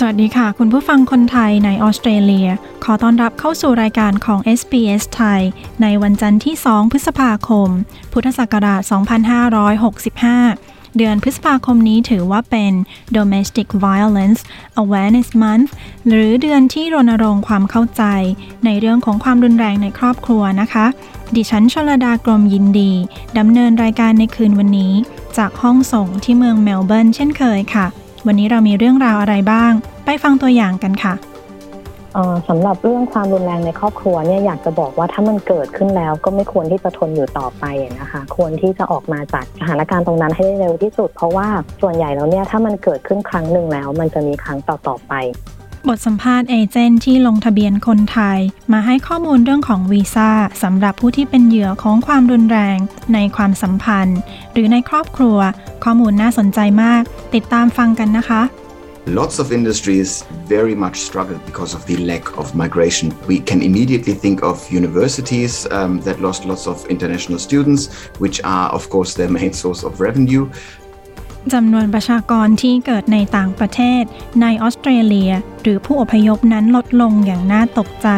สวัสดีค่ะ คุณผู้ฟังคนไทยในออสเตรเลีย ขอต้อนรับเข้าสู่รายการของ SBS ไทย ในวันจันทร์ที่ 2 พฤษภาคม พุทธศักราช 2565 เดือนพฤษภาคมนี้ถือว่าเป็น Domestic Violence Awareness Month หรือเดือนที่รณรงค์ความเข้าใจ ในเรื่องของความรุนแรงในครอบครัวนะคะ ดิฉันชลดากรมยินดีดำเนินรายการในคืนวันนี้ จากห้องส่งที่เมืองเมลเบิร์นเช่นเคยค่ะ วันนี้เรามีเรื่องราวอะไรบ้าง ไปฟังตัวอย่างกันค่ะสำหรับเรื่องความรุนแรงในครอบครัวเนี่ยอยากจะบอกว่าถ้ามันเกิดขึ้นแล้วก็ไม่ควรที่จะทนอยู่ต่อไปนะคะ ควรที่จะออกมาจากสถานการณ์ตรงนั้นให้ได้เร็วที่สุด เพราะว่าส่วนใหญ่แล้วเนี่ยถ้ามันเกิดขึ้นครั้งหนึ่งแล้ว มันจะมีครั้งต่อๆไป บทสัมภาษณ์เอเจนต์ที่ลงทะเบียนคนไทย มาให้ข้อมูลเรื่องของวีซ่าสำหรับผู้ที่เป็นเหยื่อของความรุนแรง ในความสัมพันธ์ หรือในครอบครัว ข้อมูลน่าสนใจมาก ติดตามฟังกันนะคะ Lots of industries very much struggle because of the lack of migration. We can immediately think of universities um, that lost lots of international students, which are, of course, their main source of revenue. จำนวนประชากรที่เกิดในต่างประเทศ ในออสเตรเลีย หรือผู้อพยพนั้นลดลงอย่างน่าตกใจ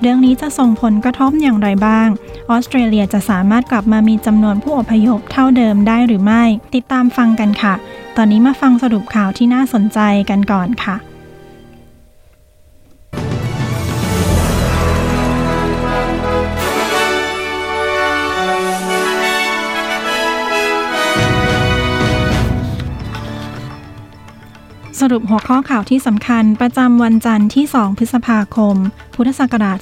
เรื่องนี้จะส่งผลกระทบอย่างไรบ้าง ออสเตรเลียจะสามารถกลับมามีจำนวนผู้อพยพเท่าเดิมได้หรือไม่ ติดตามฟังกันค่ะ ตอนนี้มาฟังสรุปข่าวที่น่าสนใจกันก่อนค่ะ สรุปหัวข้อข่าวที่สำคัญประจำวันจันทร์ที่ 2 พฤษภาคม พุทธศักราช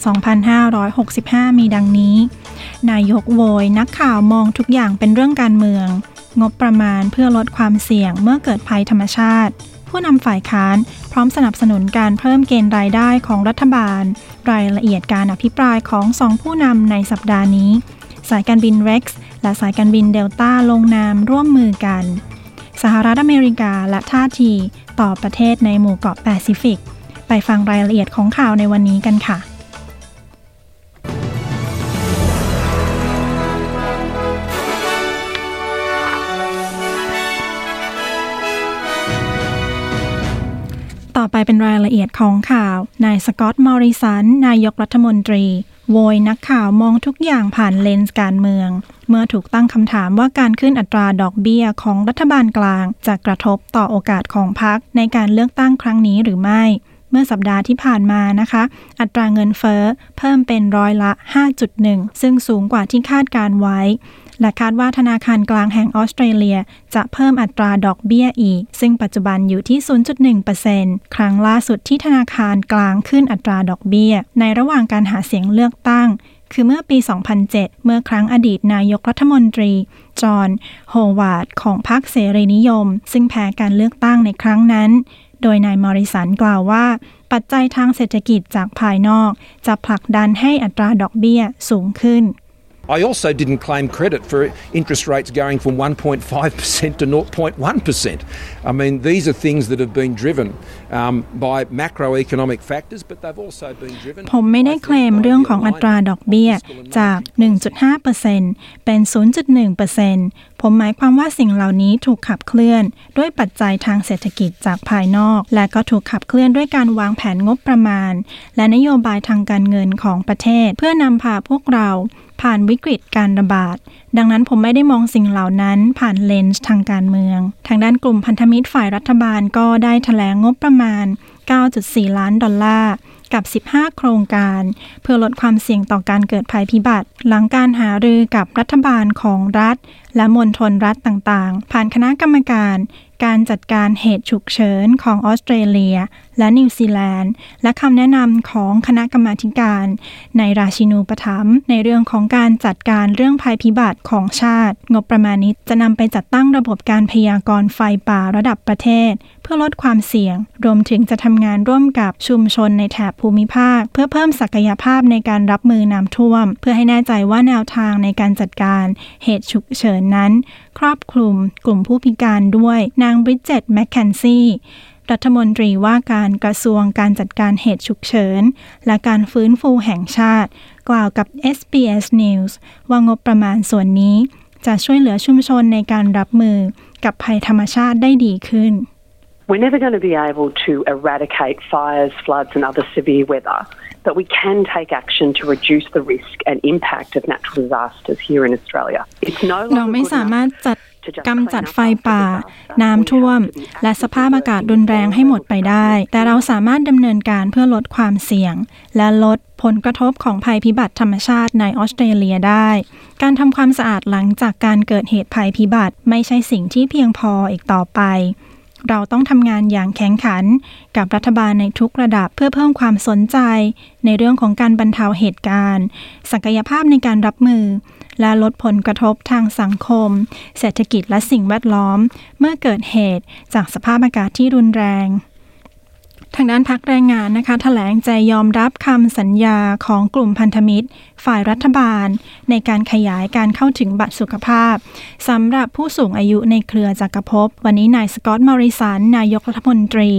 2565 มีดังนี้ นายกโวย นักข่าวมองทุกอย่างเป็นเรื่องการเมือง งบประมาณเพื่อลดความเสี่ยงเมื่อเกิดภัยธรรมชาติ ผู้นำฝ่ายค้านพร้อมสนับสนุนการเพิ่มเกณฑ์รายได้ของรัฐบาล รายละเอียดการอภิปรายของสองผู้นำในสัปดาห์นี้ สายการบิน Rex และสายการบินเดลต้าลงนามร่วมมือกัน สหรัฐอเมริกาและท่าทีต่อประเทศในหมู่เกาะแปซิฟิก ไปฟังรายละเอียดของข่าวในวันนี้กันค่ะต่อไปเป็นรายละเอียดของข่าว นายสกอตต์มอริสัน นายกรัฐมนตรี โวยนักข่าวมองทุกอย่างผ่านเลนส์การเมือง เมื่อถูกตั้งคำถามว่าการขึ้นอัตราดอกเบี้ยของรัฐบาลกลาง จะกระทบต่อโอกาสของพรรคในการเลือกตั้งครั้งนี้หรือไม่เมื่อสัปดาห์ที่ผ่านมานะคะ อัตราเงินเฟ้อเพิ่มเป็นร้อยละ 5.1 ซึ่งสูงกว่าที่คาดการไว้ และคาดว่าธนาคารกลางแห่งออสเตรเลีย จะเพิ่มอัตราดอกเบี้ยอีก ซึ่งปัจจุบันอยู่ที่ 0.1%ครั้งล่าสุดที่ธนาคารกลางขึ้นอัตราดอกเบี้ย ในระหว่างการหาเสียงเลือกตั้ง คือเมื่อปี 2007 เมื่อครั้งอดีตนายกรัฐมนตรี จอห์น โฮวาร์ด ของพรรคเสรีนิยม ซึ่งแพ้การเลือกตั้งในครั้งนั้น โดยนายมอริสันกล่าวว่าปัจจัยทางเศรษฐกิจจากภายนอก จะผลักดันให้อัตราดอกเบี้ยสูงขึ้น I also didn't claim credit for interest rates going from 1.5% to 0.1%. I mean, these are things that have been driven um, by macroeconomic factors, but they've also been driven. ผมไม่ได้เคลมเรื่องของอัตราดอกเบี้ยจาก 1.5%เป็น 0.1%ผมหมายความว่าสิ่งเหล่านี้ถูกขับเคลื่อน ด้วยปัจจัยทางเศรษฐกิจจากภายนอก และก็ถูกขับเคลื่อนด้วยการวางแผนงบประมาณ และนโยบายทางการเงินของประเทศ เพื่อนำพาพวกเรา ผ่านวิกฤตการระบาด ดังนั้นผมไม่ได้มองสิ่งเหล่านั้นผ่านเลนส์ทางการเมือง ทางด้านกลุ่มพันธมิตรฝ่ายรัฐบาลก็ได้แถลงงบประมาณ 9.4 ล้านดอลลาร์กับ 15 โครงการ เพื่อลดความเสี่ยงต่อการเกิดภัยพิบัติ หลังการหารือกับรัฐบาลของรัฐ และมณฑลรัฐต่างๆ ผ่านคณะกรรมการการจัดการเหตุฉุกเฉินของออสเตรเลีย และนิวซีแลนด์ และคำแนะนำของคณะกรรมาธิการ ในราชินูปถัมภ์ในเรื่องของการจัดการเรื่องภัยพิบัติของชาติ งบประมาณนี้จะนำไปจัดตั้งระบบการพยากรณ์ไฟป่าระดับประเทศ เพื่อลดความเสี่ยง รวมถึงจะทำงานร่วมกับชุมชนในแถบภูมิภาค เพื่อเพิ่มศักยภาพในการรับมือน้ำท่วม เพื่อให้แน่ใจว่าแนวทางในการจัดการเหตุฉุกเฉินนั้น ครอบคลุมกลุ่มผู้พิการด้วยนางบริดเจตแมคเคนซี่ รัฐมนตรีว่าการกระทรวงการจัดการเหตุฉุกเฉิน และการฟื้นฟูแห่งชาติ กล่าวกับ SBS News ว่างบประมาณส่วนนี้ จะช่วยเหลือชุมชนในการรับมือกับภัยธรรมชาติได้ดีขึ้น We're never going to be able to eradicate fires, floods, and other severe weather, but we can take action to reduce the risk and impact of natural disasters here in Australia. It's no เรา longer ไม่ good สามารถ enough จัด to just กำ clean จัด up ไฟ after ป่า disaster. น้ำ We ท่วม have to be และสภาพ actively อากาศ working รุนแรงให้หมดไปได้ แต่เราสามารถดำเนินการเพื่อลดความเสี่ยง และลดผลกระทบของภัยพิบัติธรรมชาติในออสเตรเลียได้ การทำความสะอาดหลังจากการเกิดเหตุภัยพิบัติไม่ใช่สิ่งที่เพียงพออีกต่อไป เราต้องทำงานอย่างแข็งขัน กับรัฐบาลในทุกระดับเพื่อเพิ่มความสนใจ ในเรื่องของการบรรเทาเหตุการณ์ ศักยภาพในการรับมือ และลดผลกระทบทางสังคม เศรษฐกิจและสิ่งแวดล้อม เมื่อเกิดเหตุจากสภาพอากาศที่รุนแรง ทางด้านพักแรงงานนะคะแถลงใจยอมรับคำสัญญาของกลุ่มพันธมิตร ฝ่ายรัฐบาล ในการขยายการเข้าถึงบัตรสุขภาพสำหรับผู้สูงอายุในเครือจักรภพวันนี้นายสกอตต์มอริสันนายกรัฐมนตรี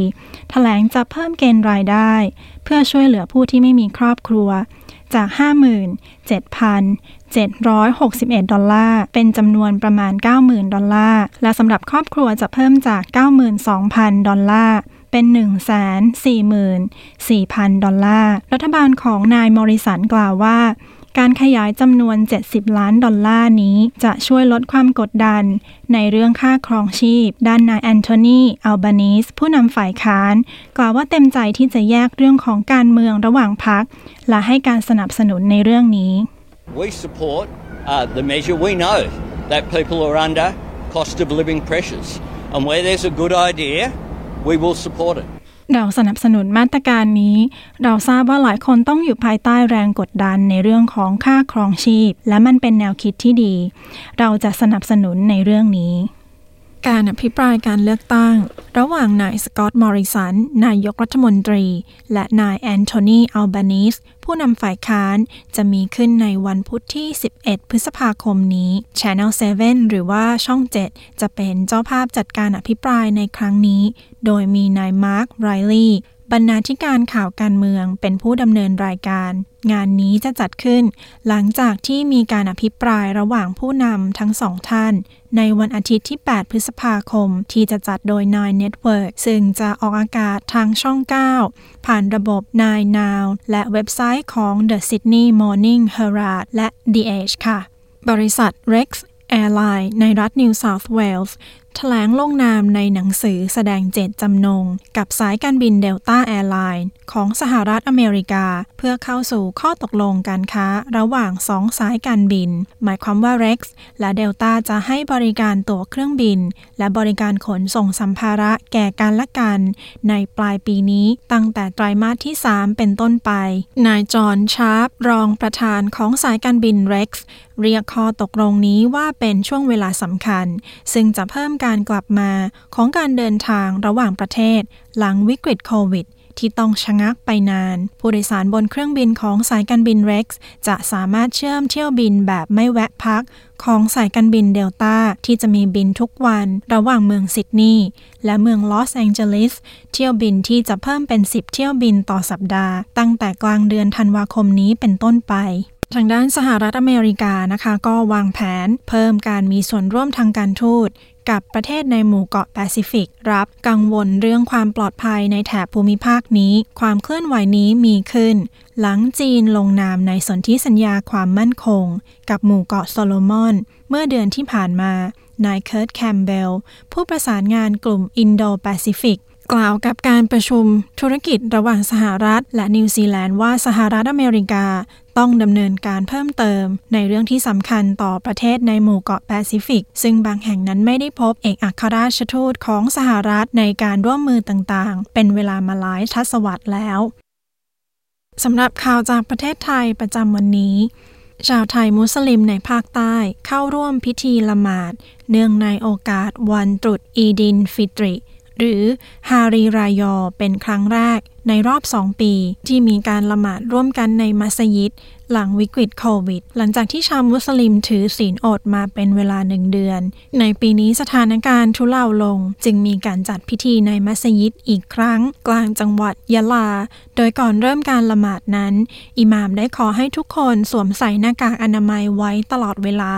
แถลงจะเพิ่มเกณฑ์รายได้ เพื่อช่วยเหลือผู้ที่ไม่มีครอบครัว จาก 57,761 ดอลลาร์ เป็นจำนวนประมาณ 90,000 ดอลลาร์ และสำหรับครอบครัวจะเพิ่มจาก 92,000 ดอลลาร์ เป็น144,000 ดอลลาร์ รัฐบาลของนายมอริสันกล่าวว่า การขยายจำนวน 70 ล้านดอลลาร์นี้จะช่วยลดความกดดัน ในเรื่องค่าครองชีพ ด้านนายแอนโทนี อัลบานีสผู้นำฝ่ายค้าน กล่าวว่าเต็มใจที่จะแยกเรื่องของการเมืองระหว่างพรรคและให้การสนับสนุนในเรื่องนี้ We support uh, the measure. We know that people are under cost of living pressures, and where there's a good idea, we will support it. เราสนับสนุนมาตรการนี้ เราทราบว่าหลายคนต้องอยู่ภายใต้แรงกดดันในเรื่องของค่าครองชีพ และมันเป็นแนวคิดที่ดี เราจะสนับสนุนในเรื่องนี้ การอภิปรายการเลือกตั้ง ระหว่างนายสกอตต์มอริสัน นายกรัฐมนตรี และนายแอนโทนีอัลบานิสผู้นำฝ่ายค้านจะมีขึ้นในวันพุธที่ 11 พฤษภาคมนี้ Channel 7 หรือว่าช่อง 7 จะเป็นเจ้าภาพจัดการอภิปรายในครั้งนี้ โดยมีนายมาร์คไรลีย์ บรรณาธิการข่าวการเมืองเป็นผู้ดำเนินรายการ งานนี้จะจัดขึ้น หลังจากที่มีการอภิปรายระหว่างผู้นำทั้งสองท่าน ในวันอาทิตย์ที่ 8 พฤษภาคม ที่จะจัดโดย Nine Network ซึ่งจะออกอากาศทางช่อง 9 ผ่านระบบ Nine Now และเว็บไซต์ของ The Sydney Morning Herald และ The Age ค่ะ บริษัท Rex Airline ในรัฐ New South Wales แถลงลงนามในหนังสือแสดงเจตจำนง กับสายการบิน Delta Airlines ของสหรัฐอเมริกา เพื่อเข้าสู่ข้อตกลงการค้าระหว่างสองสายการบิน หมายความว่า Rex และเดลต้าจะให้บริการตั๋วเครื่องบิน และบริการขนส่งสัมภาระแก่กันและกัน ในปลายปีนี้ตั้งแต่ไตรมาสที่ 3 เป็นต้นไป นายจอห์นชาร์ปรองประธานของสายการบิน Rex เรียกข้อตกลงนี้ว่าเป็นช่วงเวลาสำคัญ ซึ่งจะเพิ่มการการกลับมาของการเดินทางระหว่างประเทศ หลังวิกฤตโควิด ที่ต้องชะงักไปนาน ผู้โดยสารบนเครื่องบินของสายการบิน Rex จะสามารถเชื่อมเที่ยวบินแบบไม่แวะพัก ของสายการบินเดลต้าที่จะมีบินทุกวัน ระหว่างเมืองซิดนีย์และเมืองลอสแองเจลิสเที่ยวบินที่จะเพิ่มเป็น 10 เที่ยวบินต่อสัปดาห์ ตั้งแต่กลางเดือนธันวาคมนี้เป็นต้นไปทางด้านสหรัฐอเมริกานะคะ ก็วางแผนเพิ่มการมีส่วนร่วมทางการทูต กับประเทศในหมู่เกาะแปซิฟิก รับกังวลเรื่องความปลอดภัยในแถบภูมิภาคนี้ ความเคลื่อนไหวนี้มีขึ้น หลังจีนลงนามในสนธิสัญญาความมั่นคง กับหมู่เกาะโซโลมอน เมื่อเดือนที่ผ่านมานายเคิร์ตแคมเบลผู้ประสานงานกลุ่มอินโดแปซิฟิกกล่าวกับการประชุมธุรกิจระหว่างสหรัฐ และนิวซีแลนด์ว่าสหรัฐอเมริกา ต้องดำเนินการเพิ่มเติม ในเรื่องที่สำคัญต่อประเทศในหมู่เกาะแปซิฟิก ซึ่งบางแห่งนั้นไม่ได้พบเอกอัครราชทูตของสหรัฐในการร่วมมือต่างๆ เป็นเวลามาหลายทศวรรษแล้วสำหรับข่าวจากประเทศไทยประจำวันนี้ ชาวไทยมุสลิมในภาคใต้เข้าร่วมพิธีละหมาด เนื่องในโอกาสวันตรุษอีดินฟิตริ หรือฮารีรายอเป็นครั้งแรก ในรอบสองปี ที่มีการละหมาดร่วมกันในมัสยิด หลังวิกฤตโควิด หลังจากที่ชาวมุสลิมถือศีลอดมาเป็นเวลาหนึ่งเดือน ในปีนี้สถานการณ์ทุเลาลง จึงมีการจัดพิธีในมัสยิดอีกครั้ง กลางจังหวัดยะลา โดยก่อนเริ่มการละหมาดนั้น อิหม่ามได้ขอให้ทุกคนสวมใส่หน้ากากอนามัยไว้ตลอดเวลา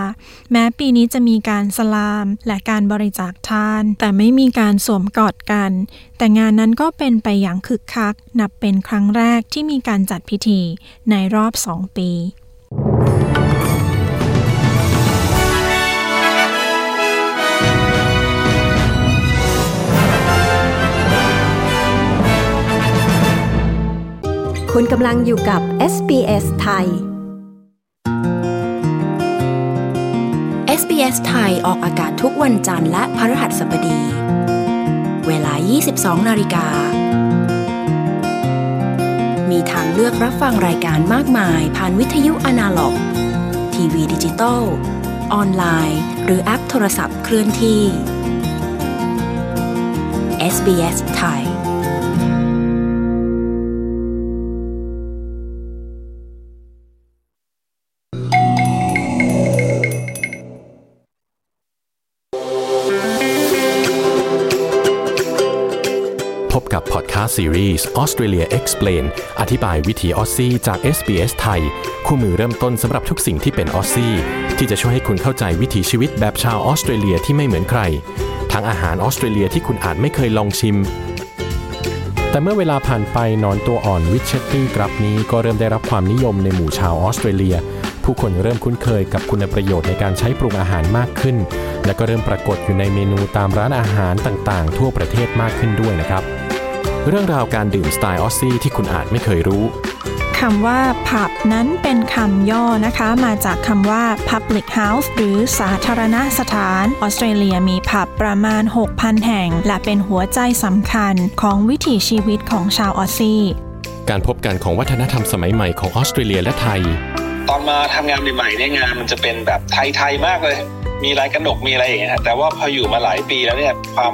แม้ปีนี้จะมีการสลามและการบริจาคทาน แต่ไม่มีการสวมกอดกัน แต่งานนั้นก็เป็นไปอย่างคึกคัก นับเป็นครั้งแรกที่มีการจัดพิธีในรอบสองปีคุณกำลังอยู่กับ SBS ไทย SBS ไทยออกอากาศทุกวันจันทร์และพฤหัสบดี เวลา 22 นาฬิกา มีทางเลือกรับฟังรายการมากมายผ่านวิทยุอนาล็อก ทีวีดิจิตอลออนไลน์ หรือแอปโทรศัพท์เคลื่อนที่ SBS ไทย กับพอดแคสต์ซีรีส์ Australia Explain อธิบายวิธีออสซี่จาก SBS ไทย คู่มือเริ่มต้นสำหรับทุกสิ่งที่เป็นออสซี่ ที่จะช่วยให้คุณเข้าใจวิถีชีวิตแบบชาวออสเตรเลียที่ไม่เหมือนใคร ทั้งอาหารออสเตรเลียที่คุณอาจไม่เคยลองชิม แต่เมื่อเวลาผ่านไปหนอนตัวอ่อน witchetty grub นี้ก็เริ่มได้รับความนิยมในหมู่ชาวออสเตรเลีย ผู้คนเริ่มคุ้นเคยกับคุณประโยชน์ในการใช้ปรุงอาหารมากขึ้น และก็เริ่มปรากฏอยู่ในเมนูตามร้านอาหารต่างๆ ทั่วประเทศมากขึ้นด้วยนะครับ เรื่องราวการดื่มสไตล์ออสซี่ที่คุณอาจไม่เคยรู้คำว่าผับนั้นเป็นคำย่อนะคะ มาจากคำว่า public house หรือสาธารณสถาน ออสเตรเลียมีผับประมาณ 6,000 แห่ง และเป็นหัวใจสำคัญของวิถีชีวิตของชาวออสซี่ การพบกันของวัฒนธรรมสมัยใหม่ของออสเตรเลียและไทย ตอนมาทำงานใหม่ๆเนี่ยงานมันจะเป็นแบบไทย ๆ มากเลย มีลายกระหนกมีอะไรอย่างเงี้ยแต่ว่าพออยู่มาหลายปีแล้วเนี่ยความ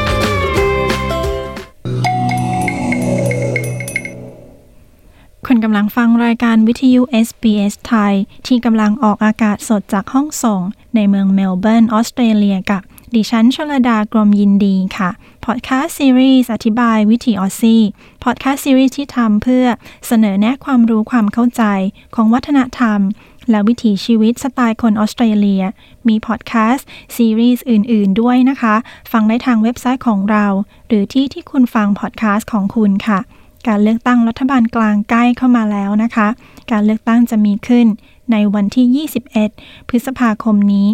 คุณกำลังฟังรายการวิทยุ SBS ไทย ที่กำลังออกอากาศสดจากห้องส่ง ในเมืองเมลเบิร์น ออสเตรเลียกับดิฉันชลดากรมยินดีค่ะ พอดแคสต์ซีรีส์อธิบายวิถีออสซี่พอดแคสต์ซีรีส์ที่ทำเพื่อเสนอแนะความรู้ความเข้าใจของวัฒนธรรม และวิถีชีวิตสไตล์คนออสเตรเลีย มีพอดแคสต์ซีรีส์อื่น ๆ ด้วยนะคะ ฟังได้ทางเว็บไซต์ของเรา หรือที่ที่คุณฟังพอดแคสต์ของคุณค่ะ การเลือกตั้งรัฐบาลกลางใกล้เข้ามาแล้วนะคะ การเลือกตั้งจะมีขึ้นในวันที่ 21 พฤษภาคมนี้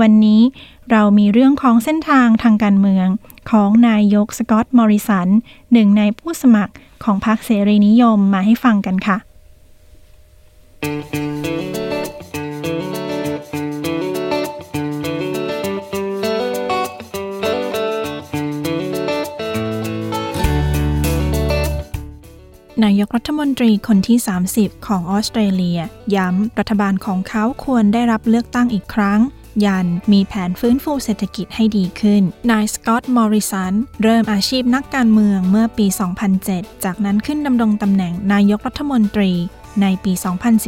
วันนี้เรามีเรื่องของเส้นทางทางการเมืองของนายกสกอตมอริสันหนึ่งในผู้สมัครของพรรคเสรีนิยมมาให้ฟังกันค่ะ นายกรัฐมนตรีคนที่ 30 ของออสเตรเลีย ย้ำรัฐบาลของเขาควรได้รับเลือกตั้งอีกครั้ง ยันมีแผนฟื้นฟูเศรษฐกิจให้ดีขึ้น นายสกอตต์มอริสัน เริ่มอาชีพนักการเมืองเมื่อปี 2007 จากนั้นขึ้นดำรงตำแหน่งนายกรัฐมนตรี ในปี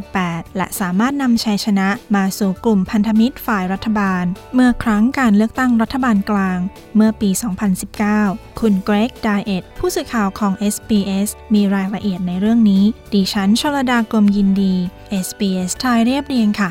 2018 และสามารถนำชัยชนะมาสู่กลุ่มพันธมิตรฝ่ายรัฐบาล เมื่อครั้งการเลือกตั้งรัฐบาลกลาง เมื่อปี 2019 คุณเกรกไดเอตผู้สื่อข่าวของ SBS มีรายละเอียดในเรื่องนี้ ดิฉันชลดากรมยินดี SBS ไทยเรียบเรียงค่ะ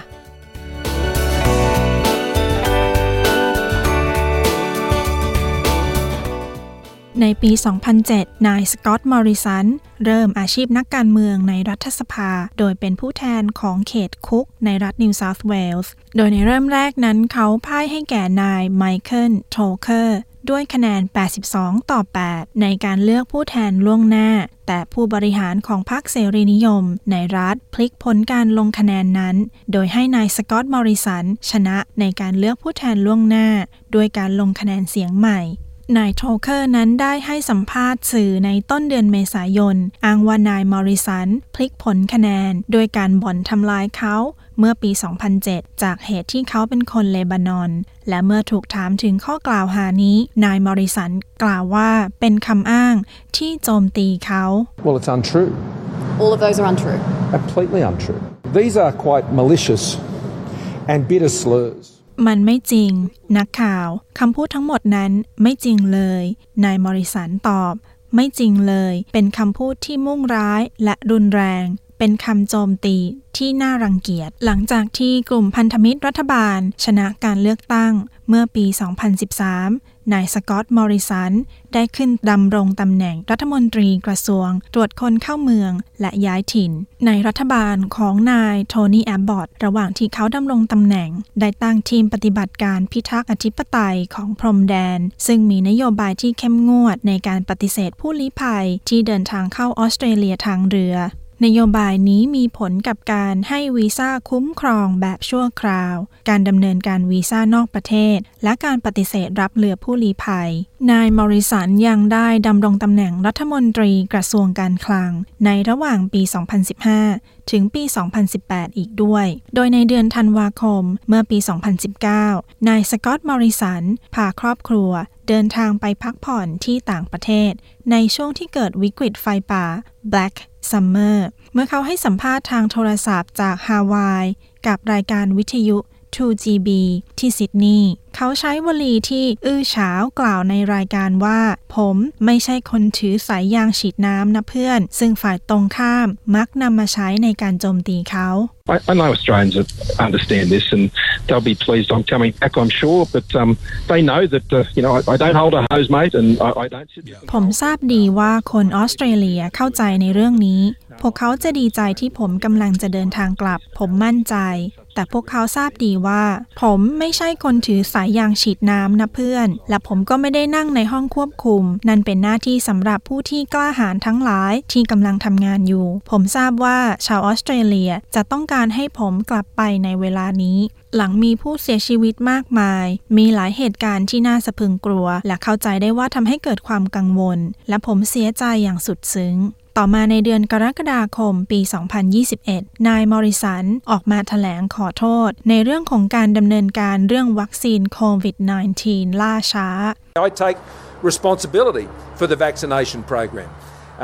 ในปี 2007 นายสกอตต์ มอริสัน เริ่มอาชีพนักการเมืองในรัฐสภา โดยเป็นผู้แทนของเขตคุกในรัฐนิวเซาท์เวลส์ โดยในเริ่มแรกนั้นเขาพ่ายให้แก่นายไมเคิลโทเคอร์ด้วยคะแนน 82 ต่อ 8 ในการเลือกผู้แทนล่วงหน้า แต่ผู้บริหารของพรรคเสรีนิยม ในรัฐพลิกผลการลงคะแนนนั้น โดยให้นายสกอตต์ มอริสัน ชนะในการเลือกผู้แทนล่วงหน้า ด้วยการลงคะแนนเสียงใหม่ นายโทเคอร์นั้นได้ให้สัมภาษณ์สื่อในต้นเดือนเมษายน อ้างว่านายมอริสัน พลิกผลคะแนน โดยการบ่อนทำลายเขาเมื่อปี 2007 จากเหตุที่เขาเป็นคนเลบานอน และเมื่อถูกถามถึงข้อกล่าวหานี้ นายมอริสันกล่าวว่าเป็นคำอ้างที่โจมตีเขา Well, it's untrue. All of those are untrue. Completely untrue. These are quite malicious and bitter slurs. มันไม่จริง นักข่าวคำพูดทั้งหมดนั้นไม่จริงเลย นายมอริสันตอบ ไม่จริงเลย เป็นคำพูดที่มุ่งร้ายและรุนแรง เป็นคำโจมตีที่น่ารังเกียจ หลังจากที่กลุ่มพันธมิตรรัฐบาล ชนะการเลือกตั้งเมื่อปี 2013 นายสกอตต์มอริสัน ได้ขึ้นดำรงตำแหน่งรัฐมนตรีกระทรวง ตรวจคนเข้าเมืองและย้ายถิ่น ในรัฐบาลของนายโทนี่แอบบอตระหว่างที่เขาดำรงตำแหน่ง ได้ตั้งทีมปฏิบัติการพิทักษ์อธิปไตยของพรมแดน ซึ่งมีนโยบายที่เข้มงวดในการปฏิเสธผู้ลี้ภัยที่เดินทางเข้าออสเตรเลียทางเรือ นโยบายนี้มีผลกับการให้วีซ่าคุ้มครองแบบชั่วคราว การดำเนินการวีซ่านอกประเทศ และการปฏิเสธรับเรือผู้ลี้ภัย นายมอริสันยังได้ดำรงตำแหน่งรัฐมนตรีกระทรวงการคลัง ในระหว่างปี 2015 ถึงปี 2018 อีกด้วย โดยในเดือนธันวาคมเมื่อปี 2019 นายสกอตต์มอริสัน พาครอบครัว เดินทางไปพักผ่อนที่ต่างประเทศ ในช่วงที่เกิดวิกฤตไฟป่า Black Summer เมื่อเขาให้สัมภาษณ์ทางโทรศัพท์จากฮาวายกับรายการวิทยุ 2GB ที่ซิดนีย์เขาใช้วลีที่อื้อฉาวกล่าวในรายการว่า ผมไม่ใช่คนถือสายยางฉีดน้ำนะเพื่อน ซึ่งฝ่ายตรงข้ามมักนำมาใช้ในการโจมตีเขา I, I know Australians that understand this and they'll be pleased I'm coming back, I'm sure, but um, they know that, uh, you know, I, I don't hold a hose, mate, and I, I don't sit ผมทราบดีว่าคนออสเตรเลียเข้าใจในเรื่องนี้ พวกเขาจะดีใจที่ผมกำลังจะเดินทางกลับ ผมมั่นใจ แต่พวกเขาทราบดีว่า ผมไม่ใช่คนถือสายยางฉีดน้ำนะเพื่อน และผมก็ไม่ได้นั่งในห้องควบคุม นั่นเป็นหน้าที่สำหรับผู้ที่กล้าหาญทั้งหลายที่กำลังทำงานอยู่ ผมทราบว่าชาวออสเตรเลียจะต้องการให้ผมกลับไปในเวลานี้หลังมีผู้เสียชีวิตมากมาย มีหลายเหตุการณ์ที่น่าสะพึงกลัว และเข้าใจได้ว่าทำให้เกิดความกังวล และผมเสียใจอย่างสุดซึ้ง ต่อมาในเดือนกรกฎาคมปี 2021 นายมอริสันออกมาแถลงขอโทษ ในเรื่องของการดำเนินการเรื่องวัคซีนโควิด -19 ล่าช้า I take responsibility for the vaccination program.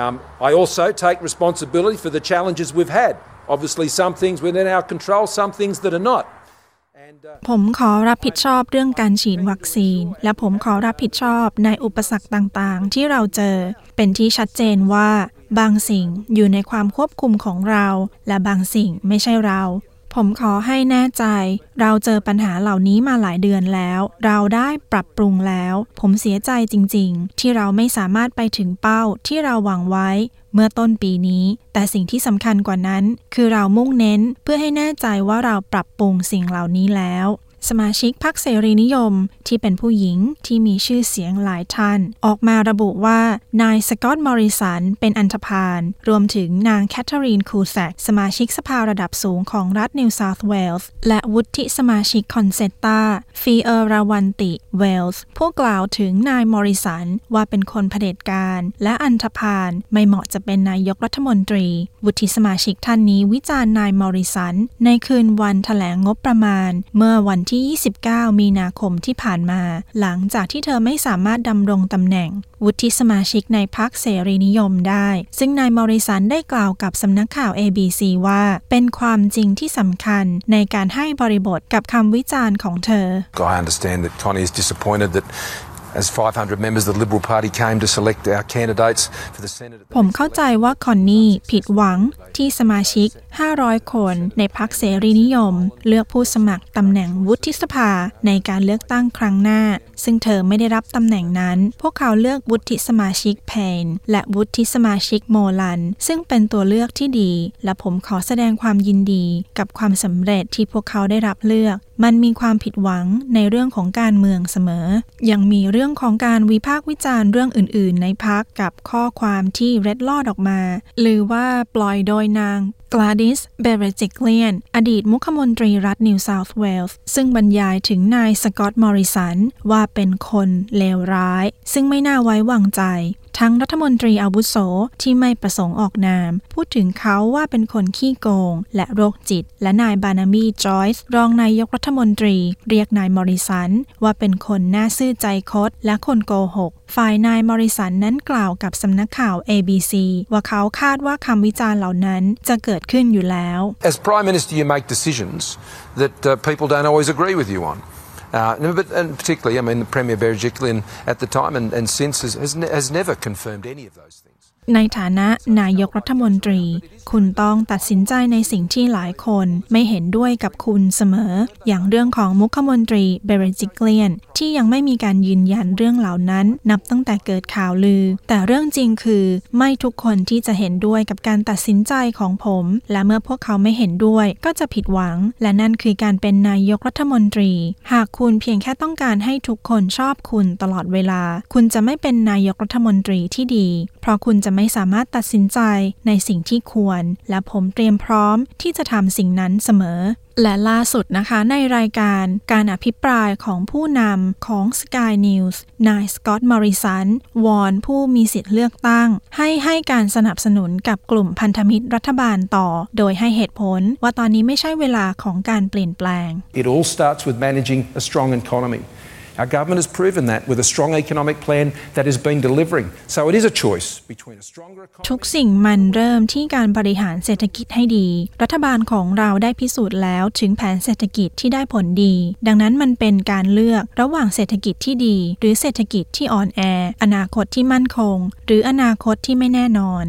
Um, I also take responsibility for the challenges we've had. Obviously, some things within our control, some things that are not. ผมขอรับผิดชอบเรื่องการฉีดวัคซีน และผมขอรับผิดชอบในอุปสรรคต่างๆ ที่เราเจอเป็นที่ชัดเจนว่า บางสิ่งอยู่ในความควบคุมของเรา และบางสิ่งไม่ใช่เรา ผมขอให้แน่ใจ เราเจอปัญหาเหล่านี้มาหลายเดือนแล้ว เราได้ปรับปรุงแล้ว ผมเสียใจจริง ๆ ที่เราไม่สามารถไปถึงเป้าที่เราหวังไว้ เมื่อต้นปีนี้ แต่สิ่งที่สำคัญกว่านั้น คือเรามุ่งเน้นเพื่อให้แน่ใจว่าเราปรับปรุงสิ่งเหล่านี้แล้ว สมาชิกพรรคเสรีนิยมที่เป็นผู้หญิงที่มีชื่อเสียงหลายท่าน ออกมาระบุว่านายสกอตต์มอริสันเป็นอันธพาลรวมถึงนางแคทเธอรีนคูแซกสมาชิกสภาระดับสูงของรัฐนิวเซาท์เวลส์และวุฒิสมาชิกคอนเซตตาฟีเออราวันติเวลส์ผู้กล่าวถึงนายมอริสันว่าเป็นคนเผด็จการและอันธพาลไม่เหมาะจะเป็นนายกรัฐมนตรี วุฒิสมาชิกท่านนี้วิจารณ์นายมอริสันในคืนวันแถลงงบประมาณ เมื่อวันที่ 29 มีนาคมที่ผ่านมา หลังจากที่เธอไม่สามารถดำรงตำแหน่ง วุฒิสมาชิกในพรรคเสรีนิยมได้ ซึ่งนายมอริสันได้กล่าวกับสำนักข่าว ABC ว่า เป็นความจริงที่สำคัญในการให้บริบทกับคำวิจารณ์ของเธอ I understand that Connie is disappointed that as 500 members of the Liberal Party came to select our candidates for the Senate. ผมเข้าใจว่าคอนนี่ผิดหวังที่สมาชิก500 คนในพรรคเสรีนิยม เลือกผู้สมัครตำแหน่งวุฒิสภาในการเลือกตั้งครั้งหน้า ซึ่งเธอไม่ได้รับตำแหน่งนั้น พวกเขาเลือกวุฒิสมาชิกเพนและวุฒิสมาชิกโมลัน ซึ่งเป็นตัวเลือกที่ดี และผมขอแสดงความยินดีกับความสำเร็จที่พวกเขาได้รับเลือกมันมีความผิดหวังในเรื่องของการเมืองเสมอ ยังมีเรื่องของการวิพากษ์วิจารณ์เรื่องอื่น ๆ ในพรรคกับข้อความที่เล็ดลอดออกมา หรือว่าปล่อยโดยนาง กลาดิส เบเรจิกเลียน อดีตมุขมนตรีรัฐนิวเซาท์เวลส์ซึ่งบรรยายถึงนายสกอตต์มอริสัน ว่าเป็นคนเลวร้าย ซึ่งไม่น่าไว้วางใจ ทั้งรัฐมนตรีอาวุโสที่ไม่ประสงค์ออกนาม พูดถึงเขาว่าเป็นคนขี้โกง และโรคจิต และนายบานามีจอยส์รองนายกรัฐมนตรี เรียกนายมอริสัน ว่าเป็นคนน่าซื่อใจคดและคนโกหก ฝ่ายนายมอริสันนั้นกล่าวกับสำนักข่าว ABC ว่าเขาคาดว่าคำวิจารณ์เหล่านั้นจะเกิดขึ้นอยู่แล้ว As Prime Minister, you make decisions that uh, people don't always agree with you on. Uh, but, and particularly, I mean, the Premier Berejiklian at the time and, and since has, has, ne- has never confirmed any of those things. ในฐานะนายกรัฐมนตรี คุณต้องตัดสินใจในสิ่งที่หลายคนไม่เห็นด้วยกับคุณเสมอ อย่างเรื่องของมุขมนตรีเบรจิเกลียน ที่ยังไม่มีการยืนยันเรื่องเหล่านั้น นับตั้งแต่เกิดข่าวลือ แต่เรื่องจริงคือไม่ทุกคนที่จะเห็นด้วยกับการตัดสินใจของผม และเมื่อพวกเขาไม่เห็นด้วยก็จะผิดหวัง และนั่นคือการเป็นนายกรัฐมนตรี หากคุณเพียงแค่ต้องการให้ทุกคนชอบคุณตลอดเวลา คุณจะไม่เป็นนายกรัฐมนตรีที่ดี เพราะคุณจะไม่ไม่สามารถตัดสินใจในสิ่งที่ควร และผมเตรียมพร้อมที่จะทำสิ่งนั้นเสมอ และล่าสุดนะคะในรายการการอภิปรายของผู้นำของ Sky News นายสกอตต์มอริสันวอนผู้มีสิทธิ์เลือกตั้ง ให้ให้การสนับสนุนกับกลุ่มพันธมิตรรัฐบาลต่อ โดยให้เหตุผลว่าตอนนี้ไม่ใช่เวลาของการเปลี่ยนแปลง It all starts with managing a strong economy. Our government has proven that with a strong economic plan that has been delivering. So it is a choice between a stronger economy. ทุกสิ่งมันเริ่มที่การบริหารเศรษฐกิจให้ดี รัฐบาลของเราได้พิสูจน์แล้วถึงแผนเศรษฐกิจที่ได้ผลดี ดังนั้นมันเป็นการเลือกระหว่างเศรษฐกิจที่ดี หรือเศรษฐกิจที่อ่อนแอ อนาคตที่มั่นคง หรืออนาคตที่ไม่แน่นอน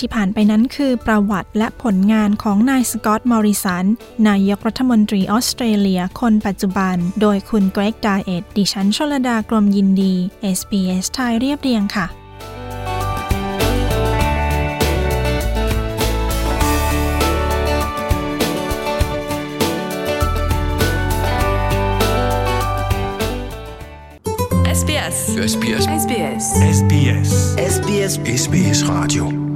ที่ผ่านไปนั้นคือประวัติและผลงานของนายสกอตต์มอริสัน นายกรัฐมนตรีออสเตรเลียคนปัจจุบัน โดยคุณเกรกดาเอ็ดดิฉันชลดากรมยินดี SBS ไทยเรียบเรียงค่ะ SBS SBS SBS SBS SBS SBS Radio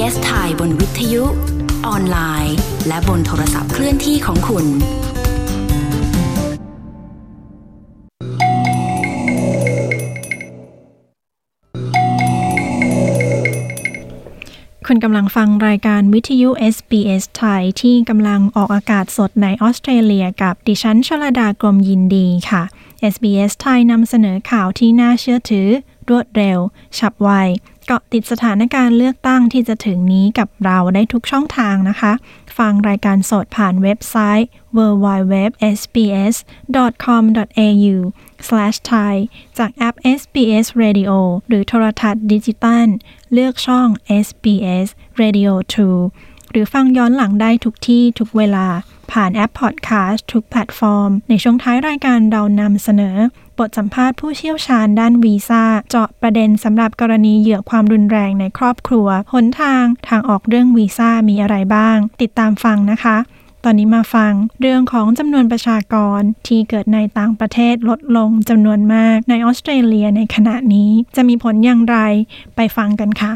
SBS ไทยบนวิทยุ ออนไลน์ และบนโทรศัพท์เคลื่อนที่ของคุณ คุณกำลังฟังรายการวิทยุ SBS ไทยที่กำลังออกอากาศสดในออสเตรเลียกับดิฉันชลดากรมยินดีค่ะ SBS ไทยนำเสนอข่าวที่น่าเชื่อถือ รวดเร็ว ฉับไว เกาะติดสถานการณ์เลือกตั้งที่จะถึงนี้กับเราได้ทุกช่องทางนะคะ ฟังรายการสดผ่านเว็บไซต์ www.sbs.com.au/thai จากแอป SBS Radio หรือโทรทัศน์ดิจิตัล เลือกช่อง SBS Radio 2 หรือฟังย้อนหลังได้ทุกที่ทุกเวลา ผ่านแอปพอดแคสต์ทุกแพลตฟอร์ม ในช่วงท้ายรายการเรานำเสนอบทสัมภาษณ์ผู้เชี่ยวชาญด้านวีซ่า เจาะประเด็นสำหรับกรณีเหยื่อความรุนแรงในครอบครัว หนทางทางออกเรื่องวีซ่ามีอะไรบ้าง ติดตามฟังนะคะ ตอนนี้มาฟัง เรื่องของจำนวนประชากรที่เกิดในต่างประเทศลดลงจำนวนมากในออสเตรเลียในขณะนี้ จะมีผลอย่างไรไปฟังกันค่ะ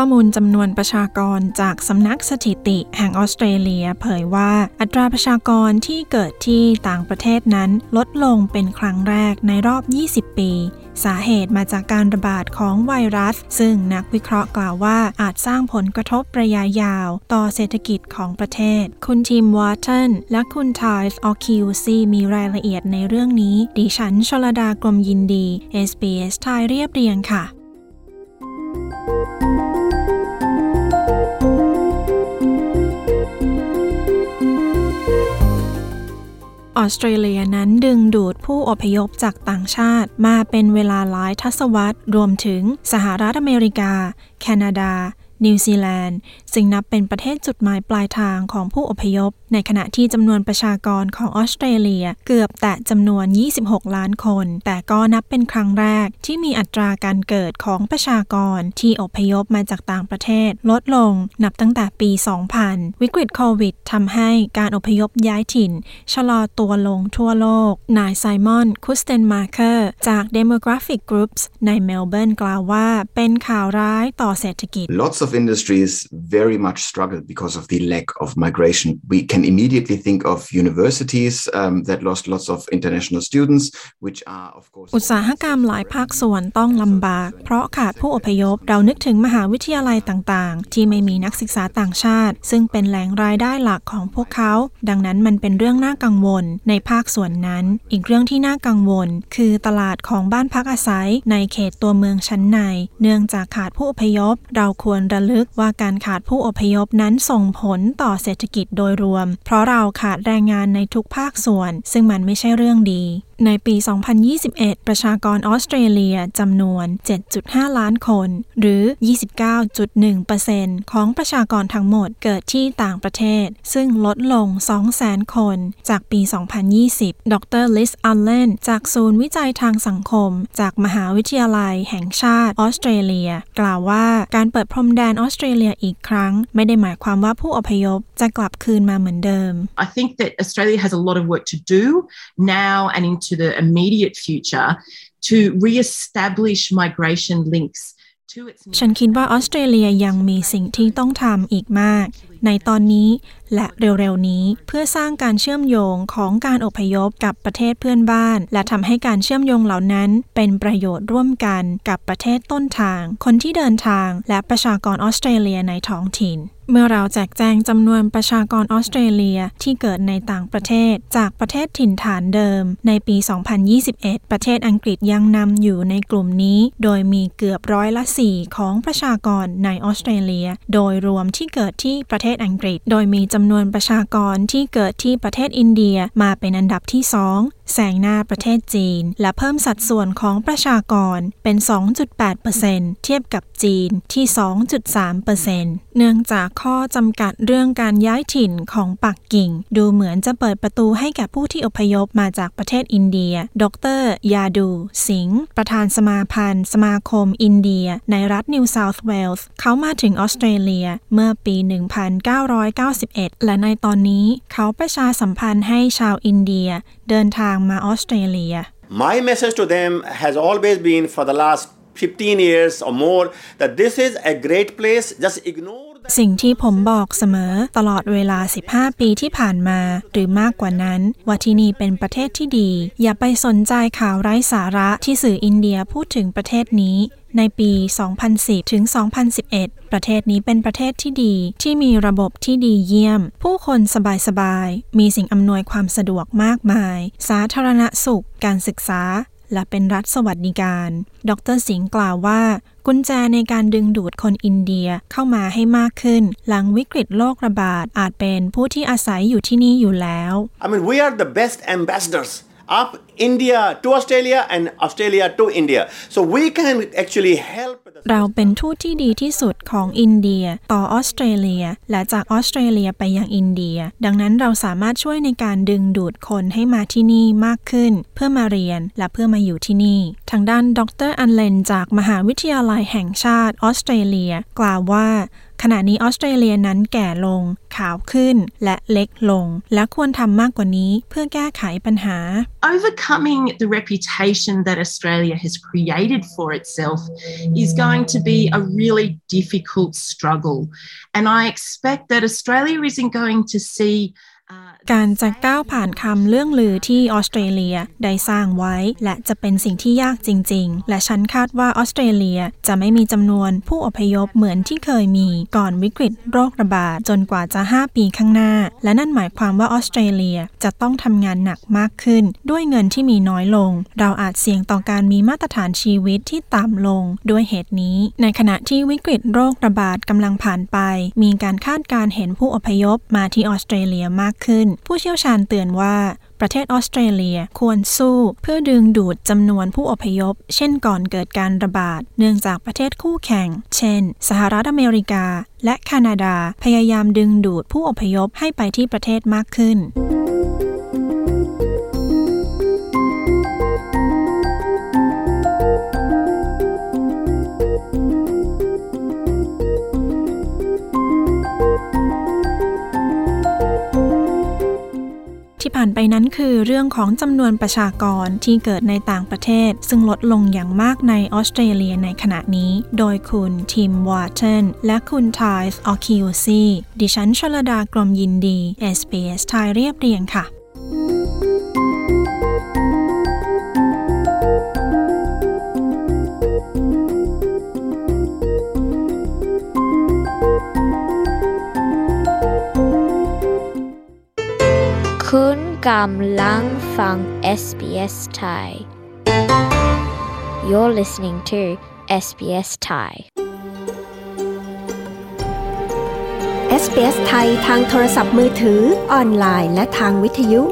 ข้อมูลจำนวนประชากรจากสำนักสถิติแห่งออสเตรเลีย เผยว่าอัตราประชากรที่เกิดที่ต่างประเทศนั้น ลดลงเป็นครั้งแรกในรอบ 20 ปี สาเหตุมาจากการระบาดของไวรัส ซึ่งนักวิเคราะห์กล่าวว่าอาจสร้างผลกระทบระยะยาว ต่อเศรษฐกิจของประเทศ คุณทีมวอร์ตันและคุณทายส์ออคิวซีมีรายละเอียดในเรื่องนี้ ดิฉันชลดากรมยินดี SBS ไทยเรียบเรียงค่ะ ออสเตรเลียนั้นดึงดูดผู้อพยพจากต่างชาติ มาเป็นเวลาหลายทศวรรษ รวมถึงสหรัฐอเมริกา แคนาดา นิวซีแลนด์ซึ่งนับเป็นประเทศจุดหมายปลายทางของผู้อพยพ ในขณะที่จำนวนประชากรของออสเตรเลียเกือบแตะจำนวน 26 ล้านคน แต่ก็นับเป็นครั้งแรกที่มีอัตราการเกิดของประชากรที่อพยพมาจากต่างประเทศ ลดลงนับตั้งแต่ปี 2000 วิกฤตโควิดทำให้การอพยพย้ายถิ่น ชะลอตัวลงทั่วโลก นายไซมอน คุสเตนมาร์เคอร์ จาก Demographic Groups ในเมลเบิร์นกล่าวว่าเป็นข่าวร้ายต่อเศรษฐกิจ Lots of of industries very much struggled because of the lack of migration. We can immediately think of universities um, that lost lots of international students, which are, of course. อุตสาหกรรมหลายภาคส่วนต้องลำบาก เพราะขาดผู้อพยพ เรานึกถึงมหาวิทยาลัยต่างๆ ที่ไม่มีนักศึกษาต่างชาติ ซึ่งเป็นแหล่งรายได้หลักของพวกเขา ดังนั้นมันเป็นเรื่องน่ากังวลในภาคส่วนนั้น อีกเรื่องที่น่ากังวล คือตลาดของบ้านพักอาศัยในเขตตัวเมืองชั้นใน เนื่องจากขาดผู้อพยพ เราควรระลึกว่าการขาดผู้อพยพนั้นส่งผลต่อเศรษฐกิจโดยรวม เพราะเราขาดแรงงานในทุกภาคส่วน ซึ่งมันไม่ใช่เรื่องดี ในปี 2021 ประชากรออสเตรเลียจำนวน 7.5 ล้านคน หรือ 29.1%ของประชากรทั้งหมดเกิดที่ต่างประเทศ ซึ่งลดลง 200,000 คน จากปี 2020 ดรลิสอัลเลนจากศูนย์วิจัยทางสังคม จากมหาวิทยาลัยแห่งชาติออสเตรเลีย กล่าวว่าการเปิดพรมแดนออสเตรเลียอีกครั้ง ไม่ได้หมายความว่าผู้อพยพจะกลับคืนมาเหมือนเดิม I think that Australia has a lot of work to do now and into to the immediate future to re-establish migration links ฉันคิดว่าออสเตรเลียยังมีสิ่งที่ต้องทำอีกมาก ในตอนนี้ และเร็วๆนี้เพื่อสร้างการเชื่อมโยงของการอพยพกับประเทศเพื่อนบ้าน และทำให้การเชื่อมโยงเหล่านั้นเป็นประโยชน์ร่วมกันกับประเทศต้นทาง คนที่เดินทางและประชากรออสเตรเลียในท้องถิ่นเมื่อเราแจกแจงจำนวนประชากรออสเตรเลียที่เกิดในต่างประเทศ จากประเทศถิ่นฐานเดิม ในปี 2021 ประเทศอังกฤษยังนำอยู่ในกลุ่มนี้ โดยมีเกือบร้อยละ 4 ของประชากรในออสเตรเลีย โดยรวมที่เกิดที่ประเทศอังกฤษ โดยมีจำนวนประชากรที่เกิดที่ประเทศอินเดียมาเป็นอันดับที่สอง แซงหน้าประเทศจีน และเพิ่มสัดส่วนของประชากรเป็น 2.8%เทียบกับจีนที่ 2.3%เนื่องจากข้อจำกัดเรื่องการย้ายถิ่นของปักกิ่ง ดูเหมือนจะเปิดประตูให้แก่ผู้ที่อพยพมาจากประเทศอินเดีย ดร ยาดู สิงห์ประธานสมาพันธ์ สมาคมอินเดีย ในรัฐนิวเซาท์เวลส์เขามาถึงออสเตรเลียเมื่อปี 1991 และในตอนนี้เขาประชาสัมพันธ์ให้ชาวอินเดีย เดินทาง มาออสเตรเลีย My message to them has always been for the last 15 years or more that this is a great place just ignore สิ่งที่ผมบอกเสมอตลอดเวลา 15 ปีที่ผ่านมา หรือมากกว่านั้น ว่าที่นี่เป็นประเทศที่ดี อย่าไปสนใจข่าวไร้สาระที่สื่ออินเดียพูดถึงประเทศนี้ ในปี 2010 ถึง 2011 ประเทศนี้เป็นประเทศที่ดี ที่มีระบบที่ดีเยี่ยม ผู้คนสบายๆ มีสิ่งอำนวยความสะดวกมากมาย สาธารณสุข การศึกษา และเป็นรัฐสวัสดิการ ดรสิงห์กล่าวว่า กุญแจในการดึงดูดคนอินเดียเข้ามาให้มากขึ้น หลังวิกฤตโรคระบาดอาจเป็นผู้ที่อาศัยอยู่ที่นี่อยู่แล้ว I mean we are the best ambassadors up India to Australia and Australia to India so we can actually help เราเป็นทูตที่ดีที่สุดของอินเดียต่อออสเตรเลีย และจากออสเตรเลียไปยังอินเดีย ดังนั้นเราสามารถช่วยในการดึงดูดคนให้มาที่นี่มากขึ้น เพื่อมาเรียนและเพื่อมาอยู่ที่นี่ ทางด้านดรอันเลนจากมหาวิทยาลัยแห่งชาติออสเตรเลีย กล่าวว่า ขณะนี้ออสเตรเลียนั้นแก่ลง ขาวขึ้น และเล็กลง และควรทำมากกว่านี้เพื่อแก้ไขปัญหา Overcoming the reputation that Australia has created for itself is going to be a really difficult struggle. And I expect that Australia isn't going to see การจะก้าวผ่านคำเรื่องลือที่ออสเตรเลียได้สร้างไว้ และจะเป็นสิ่งที่ยากจริง ๆ และฉันคาดว่าออสเตรเลียจะไม่มีจำนวนผู้อพยพเหมือนที่เคยมีก่อนวิกฤตโรคระบาดจนกว่าจะ 5 ปีข้างหน้า และนั่นหมายความว่าออสเตรเลียจะต้องทำงานหนักมากขึ้น ด้วยเงินที่มีน้อยลง เราอาจเสี่ยงต่อการมีมาตรฐานชีวิตที่ต่ำลงด้วยเหตุนี้ ในขณะที่วิกฤตโรคระบาดกำลังผ่านไป มีการคาดการเห็นผู้อพยพมาที่ออสเตรเลียมากขึ้น ผู้เชี่ยวชาญเตือนว่าประเทศออสเตรเลียควรสู้เพื่อดึงดูดจำนวนผู้อพยพ เช่นก่อนเกิดการระบาด เนื่องจากประเทศคู่แข่ง เช่น สหรัฐอเมริกา และแคนาดา พยายามดึงดูดผู้อพยพให้ไปที่ประเทศมากขึ้น ที่ผ่านไปนั้นคือเรื่องของจำนวนประชากรที่เกิดในต่างประเทศ ซึ่งลดลงอย่างมากในออสเตรเลียในขณะนี้ โดยคุณทิมวอร์เทนและคุณไทส์ออคิวซีดิฉันชลดากรมยินดี SBS ไทยเรียบเรียงค่ะ กำลังฟัง SBS Thai You're listening to SBS Thai SBS ไทยทางโทรศัพท์มือถือ ออนไลน์ และทางวิทยุ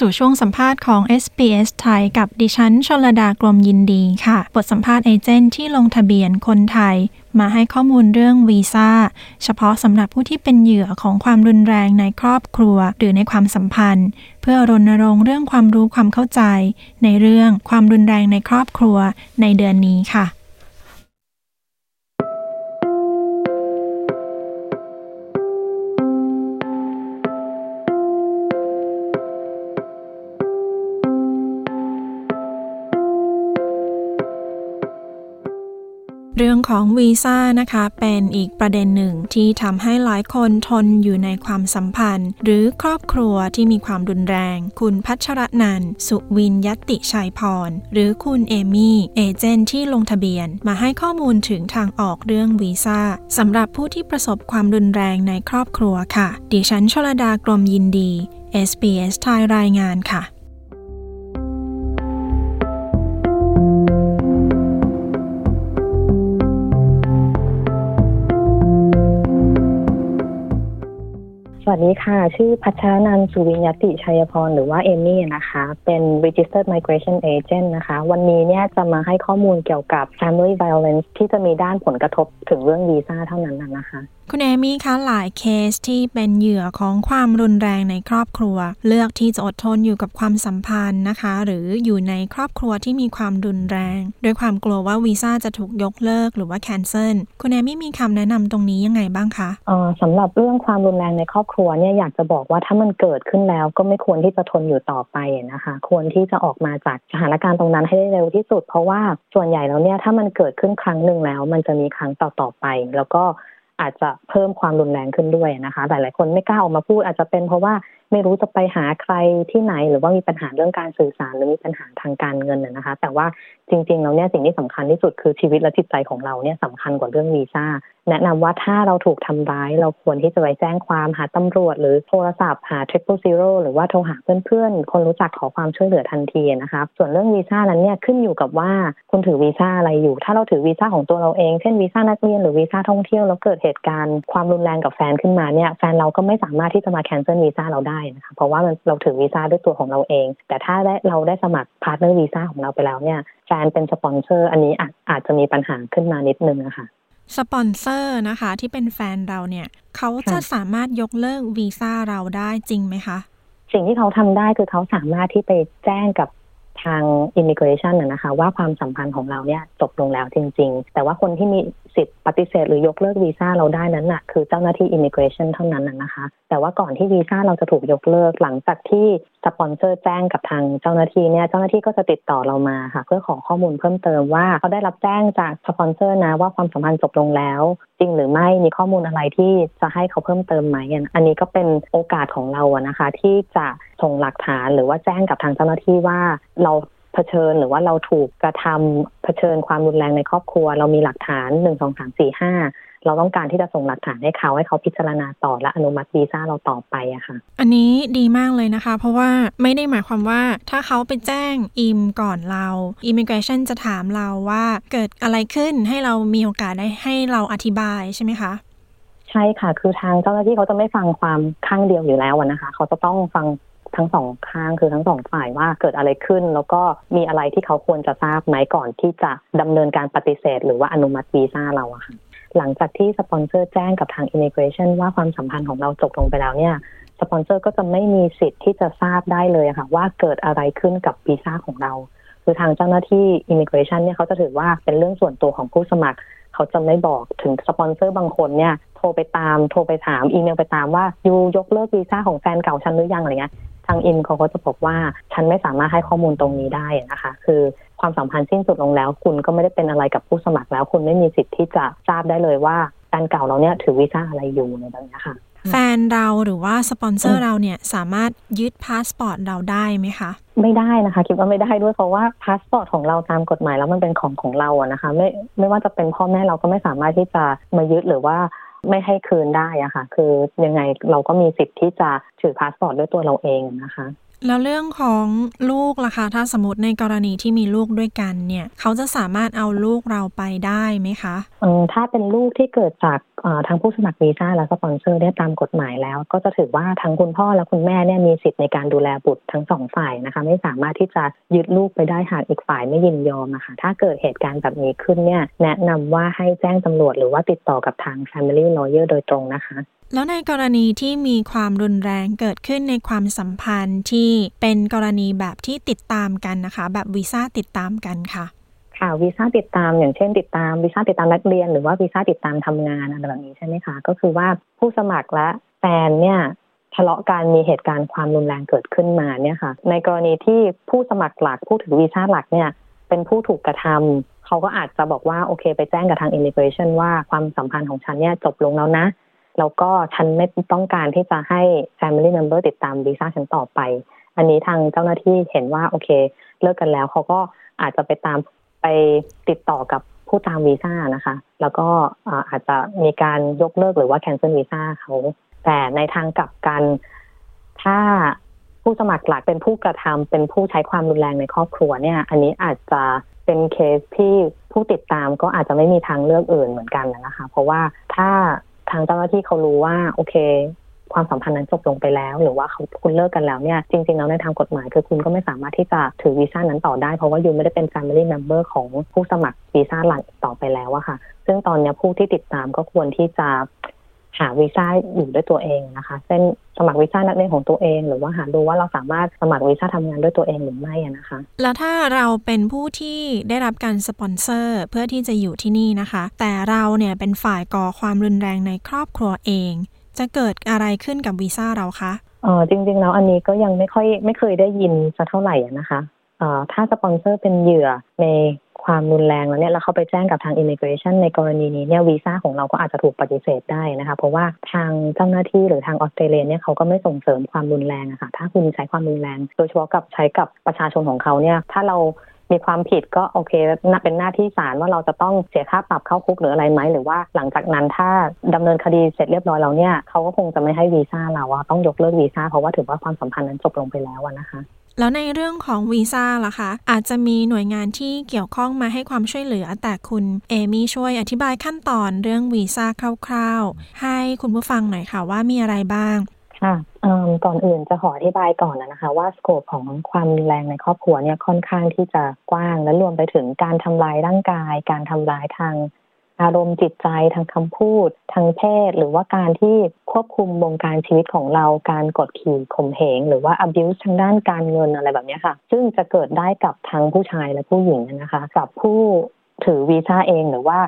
สู่ช่วงสัมภาษณ์ของ SBS ไทยกับดิฉันชลดากรมยินดีค่ะ บทสัมภาษณ์เอเจนต์ที่ลงทะเบียนคนไทย มาให้ข้อมูลเรื่องวีซ่า เฉพาะสำหรับผู้ที่เป็นเหยื่อของความรุนแรงในครอบครัว หรือในความสัมพันธ์ เพื่อรณรงค์เรื่องความรู้ความเข้าใจ ในเรื่องความรุนแรงในครอบครัวในเดือนนี้ค่ะ เรื่องของวีซ่านะคะ เป็นอีกประเด็นหนึ่งที่ทำให้หลายคนทนอยู่ในความสัมพันธ์ หรือครอบครัวที่มีความรุนแรง คุณพัชรนันสุวินยติชัยพร หรือคุณเอมี่เอเจนต์ที่ลงทะเบียน มาให้ข้อมูลถึงทางออกเรื่องวีซ่าสำหรับผู้ที่ประสบความรุนแรงในครอบครัวค่ะ ดิฉันชลดากรมยินดี SBS ไทยรายงานค่ะ สวัสดีค่ะ ชื่อพัชรนันสุวิญญติชัยพรหรือว่าเอมี่นะคะ เป็น registered migration agent นะคะ วันนี้เนี่ยจะมาให้ข้อมูลเกี่ยวกับ family violence ที่จะมีด้านผลกระทบถึงเรื่องวีซ่าเท่านั้นนะคะคุณเอมี่คะหลายเคสที่เป็นเหยื่อของความรุนแรงในครอบครัว เลือกที่จะอดทนอยู่กับความสัมพันธ์นะคะ หรืออยู่ในครอบครัวที่มีความรุนแรงด้วยความกลัวว่าวีซ่าจะถูกยกเลิกหรือว่า cancel คุณเอมี่มีคำแนะนำตรงนี้ยังไงบ้างคะออสำหรับเรื่องความรุนแรงในครอบครัวเนี่ยอยากจะบอกว่าถ้ามันเกิดขึ้นแล้วก็ไม่ควรที่จะทนอยู่ต่อไปนะคะ ควรที่จะออกมาจากสถานการณ์ตรงนั้นให้ได้เร็วที่สุด เพราะว่าส่วนใหญ่แล้วเนี่ยถ้ามันเกิดขึ้นครั้งหนึ่งแล้ว มันจะมีครั้งต่อๆไป แล้วก็ อาจจะเพิ่มความรุนแรงขึ้นด้วยนะคะ หลาย ๆ คนไม่กล้าออกมาพูดอาจจะเป็นเพราะว่าไม่รู้จะไปหาใครที่ไหนหรือว่ามีปัญหาเรื่องการสื่อสารหรือมีปัญหาทางการเงินนะคะ แต่ว่าจริงๆแล้วเนี่ยสิ่งที่สำคัญที่สุดคือชีวิตและจิตใจของเราเนี่ยสำคัญกว่าเรื่องวีซ่าแนะนำว่าถ้าเราถูกทำร้ายเราควรที่จะไปแจ้งความหาตำรวจ หรือโทรศัพท์หา triple zero หรือว่าโทรหาเพื่อนๆ คนรู้จักขอความช่วยเหลือทันทีนะคะส่วนเรื่องวีซ่านั้นเนี่ยขึ้นอยู่กับว่าคุณถือวีซ่าอะไรอยู่ ถ้าเราถือวีซ่าของตัวเราเองเช่นวีซ่านักเรียนหรือวีซ่าท่องเที่ยวแล้วเกิดเหตุการณ์ความรุนแรงกับแฟนขึ้นมาเนี่ยแฟนเราก็ไม่สามารถที่จะมา cancel วีซ่าเราได้นะคะเพราะว่าเราถือวีซ่าด้วยตัวของเราเอง แต่ถ้าได้เราได้สมัคร partner visa ของเราไปแล้วเนี่ยแฟนเป็นสปอนเซอร์ อันนี้อาจอาจจะมีปัญหาขึ้นมานิดนึงนะคะสปอนเซอร์นะคะที่เป็นแฟนเราเนี่ยเขาจะสามารถยกเลิกวีซ่าเราได้จริงไหมคะ สิ่งที่เขาทำได้คือเขาสามารถที่ไปแจ้งกับทาง immigration นะนะคะว่าความสัมพันธ์ของเราเนี่ยจบลงแล้วจริง ๆ แต่ว่าคนที่มี สิทธิ์ปฏิเสธหรือยกเลิกวีซ่าเราได้นั้นน่ะคือเจ้าหน้าที่ immigration เท่านั้นนะคะ แต่ว่าก่อนที่วีซ่าเราจะถูกยกเลิกหลังจากที่สปอนเซอร์แจ้งกับทางเจ้าหน้าที่เนี่ยเจ้าหน้าที่ก็จะติดต่อเรามาค่ะ เพื่อขอข้อมูลเพิ่มเติมว่าเขาได้รับแจ้งจากสปอนเซอร์นะว่าความสัมพันธ์จบลงแล้ว จริงหรือไม่มีข้อมูลอะไรที่จะให้เขาเพิ่มเติมไหมอันนี้ก็เป็นโอกาสของเราอะนะคะ ที่จะส่งหลักฐานหรือว่าแจ้งกับทางเจ้าหน้าที่ว่าเรา เผชิญหรือว่าเราถูกกระทำเผชิญความรุนแรงในครอบครัว เรามีหลักฐานหนึ่งสองสามสี่ห้าเราต้องการที่จะส่งหลักฐานให้เขาให้เขาพิจารณาต่อและอนุมัติวีซ่าเราต่อไปอะค่ะ อันนี้ดีมากเลยนะคะ เพราะว่าไม่ได้หมายความว่าถ้าเขาไปแจ้งอิมก่อนเรา Immigration จะถามเราว่าเกิดอะไรขึ้นให้เรามีโอกาสได้ให้เราอธิบายใช่ไหมคะใช่ค่ะ คือทางเจ้าหน้าที่เขาจะไม่ฟังความข้างเดียวอยู่แล้วนะคะ เขาจะต้องฟัง ทั้งสองข้างคือทั้งสองฝ่ายว่าเกิดอะไรขึ้น แล้วก็มีอะไรที่เขาควรจะทราบไหมก่อนที่จะดำเนินการปฏิเสธ หรือว่าอนุมัติวีซ่าเราอะค่ะหลังจากที่สปอนเซอร์แจ้งกับทาง Immigration ว่าความสัมพันธ์ของเราจบลงไปแล้วเนี่ยสปอนเซอร์ก็จะไม่มีสิทธิ์ที่จะทราบได้เลยค่ะ ว่าเกิดอะไรขึ้นกับวีซ่าของเรา คือทางเจ้าหน้าที่ Immigration เนี่ยเขาจะถือว่าเป็นเรื่องส่วนตัวของผู้สมัคร เขาจะไม่บอกถึงสปอนเซอร์บางคนเนี่ย โทรไปตามโทรไปถามอีเมลไปตามว่า you ยกเลิกวีซ่าของแฟนเก่าฉันหรือยังอะไรเงี้ย ทางอินเขาก็จะบอกว่าฉันไม่สามารถให้ข้อมูลตรงนี้ได้นะคะ คือความสัมพันธ์สิ้นสุดลงแล้ว คุณก็ไม่ได้เป็นอะไรกับผู้สมัครแล้ว คุณไม่มีสิทธิ์ที่จะทราบได้เลยว่าแฟนเก่าเราเนี่ยถือวีซ่าอะไรอยู่ในแบบนี้ค่ะแฟนเราหรือว่าสปอนเซอร์เราเนี่ยสามารถยึดพาสปอร์ตเราได้ไหมคะ ไม่ได้นะคะ คิดว่าไม่ได้ด้วยเพราะว่าพาสปอร์ตของเราตามกฎหมายแล้วมันเป็นของของเราอะนะคะ ไม่ไม่ว่าจะเป็นพ่อแม่เราก็ไม่สามารถที่จะมายึดหรือว่า ไม่ให้คืนได้อะค่ะ คือยังไงเราก็มีสิทธิ์ที่จะถือพาสปอร์ตด้วยตัวเราเองนะคะแล้วเรื่องของลูกล่ะคะ ถ้าสมมติในกรณีที่มีลูกด้วยกันเนี่ย เขาจะสามารถเอาลูกเราไปได้ไหมคะอืมถ้าเป็นลูกที่เกิดจากทางผู้สมัครวีซ่าและสปอนเซอร์เนี่ยตามกฎหมายแล้ว ก็จะถือว่าทั้งคุณพ่อและคุณแม่เนี่ยมีสิทธิ์ในการดูแลบุตรทั้งสองฝ่ายนะคะ ไม่สามารถที่จะยึดลูกไปได้หากอีกฝ่ายไม่ยินยอมนะคะถ้าเกิดเหตุการณ์แบบนี้ขึ้นเนี่ยแนะนำว่าให้แจ้งตำรวจหรือว่าติดต่อกับทาง Family Lawyer โดยตรงนะคะแล้วในกรณีที่มีความรุนแรงเกิดขึ้นในความสัมพันธ์ที่เป็นกรณีแบบที่ติดตามกันนะคะ แบบวีซ่าติดตามกันค่ะ ค่ะวีซ่าติดตามอย่างเช่น ติดตามวีซ่าติดตามนักเรียน หรือว่าวีซ่าติดตามทำงานอะไรแบบนี้ใช่ไหมคะ ก็คือว่าผู้สมัครและแฟนเนี่ยทะเลาะกันมีเหตุการณ์ความรุนแรงเกิดขึ้นมาเนี่ยค่ะ ในกรณีที่ผู้สมัครหลักผู้ถือวีซ่าหลักเนี่ย เป็นผู้ถูกกระทำเขาก็อาจจะบอกว่าโอเคไปแจ้งกับทาง immigration ว่าความสัมพันธ์ของฉันเนี่ยจบลงแล้วนะ แล้วก็ฉันไม่ต้องการที่จะให้ family member ติดตามวีซ่าฉันต่อไป อันนี้ทางเจ้าหน้าที่เห็นว่าโอเค เลิกกันแล้วเขาก็อาจจะไปตาม ไปติดต่อกับผู้ตามวีซ่านะคะ แล้วก็อาจจะมีการยกเลิกหรือว่าแคนเซิลวีซ่าเขา แต่ในทางกลับกัน ถ้าผู้สมัครหลักเป็นผู้กระทำเป็นผู้ใช้ความรุนแรงในครอบครัวเนี่ย อันนี้อาจจะเป็นเคสที่ผู้ติดตามก็อาจจะไม่มีทางเลือกอื่นเหมือนกันนะคะ เพราะว่าถ้าทางเจ้าหน้าที่เขารู้ว่า โอเค ความสัมพันธ์นั้นจบลงไปแล้ว หรือว่าเขาคุณเลิกกันแล้วเนี่ยจริงๆแล้วในทางกฎหมาย คือคุณก็ไม่สามารถที่จะถือวีซ่านั้นต่อได้ เพราะว่า you ไม่ได้เป็น Family Member ของผู้สมัครวีซ่าหลักต่อไปแล้วอะค่ะ ซึ่งตอนนี้ผู้ที่ติดตามก็ควรที่จะหาวีซ่าอยู่ด้วยตัวเองนะคะเช่นสมัครวีซ่านักเรียนของตัวเอง หรือว่าหาดูว่าเราสามารถสมัครวีซ่าทำงานด้วยตัวเองหรือไม่นะคะ แล้วถ้าเราเป็นผู้ที่ได้รับการสปอนเซอร์เพื่อที่จะอยู่ที่นี่นะคะ แต่เราเนี่ยเป็นฝ่ายก่อความรุนแรงในครอบครัวเอง จะเกิดอะไรขึ้นกับวีซ่าเราคะเออจริง ๆ แล้วอันนี้ก็ยังไม่ค่อยไม่เคยได้ยินสักเท่าไหร่นะคะเอ่อถ้าสปอนเซอร์เป็นเหยื่อในความรุนแรงแล้วเนี่ยแล้วเขาไปแจ้งกับทาง immigration ในกรณีนี้เนี่ยวีซ่าของเราก็อาจจะถูกปฏิเสธได้นะคะ เพราะว่าทางเจ้าหน้าที่หรือทางออสเตรเลียเนี่ยเขาก็ไม่ส่งเสริมความรุนแรงอะคะ่ะถ้าคุณใช้ความรุนแรง โดยเฉพาะกับใช้กับประชาชนของเขาเนี่ยถ้าเรา มีความผิดก็โอเคเป็นหน้าที่ศาลว่าเราจะต้องเสียค่าปรับเข้าคุกหรืออะไรไหมหรือว่าหลังจากนั้นถ้าดำเนินคดีเสร็จเรียบร้อยแล้วเนี่ยเขาก็คงจะไม่ให้วีซ่าเราว่าต้องยกเลิกวีซ่าเพราะว่าถือว่าความสัมพันธ์นั้นจบลงไปแล้วนะคะแล้วในเรื่องของวีซ่าล่ะคะ อาจจะมีหน่วยงานที่เกี่ยวข้องมาให้ความช่วยเหลือ แต่คุณเอมี่ช่วยอธิบายขั้นตอนเรื่องวีซ่าคร่าวๆ ให้คุณผู้ฟังหน่อยค่ะว่ามีอะไรบ้าง ค่ะก่อนอื่นจะขออธิบายก่อนนะคะ ว่าสโคปของความรุนแรงในครอบครัวเนี่ยค่อนข้างที่จะกว้างและรวมไปถึงการทำลายร่างกาย การทำลายทางอารมณ์จิตใจทางคำพูด ทางเพศ หรือว่าการที่ควบคุมวงการชีวิตของเราการกดขี่ข่มเหง หรือว่า abuse ทางด้านการเงินอะไรแบบนี้ค่ะ ซึ่งจะเกิดได้กับทั้งผู้ชายและผู้หญิงนะคะ กับผู้ถือวีซ่าเองหรือว่า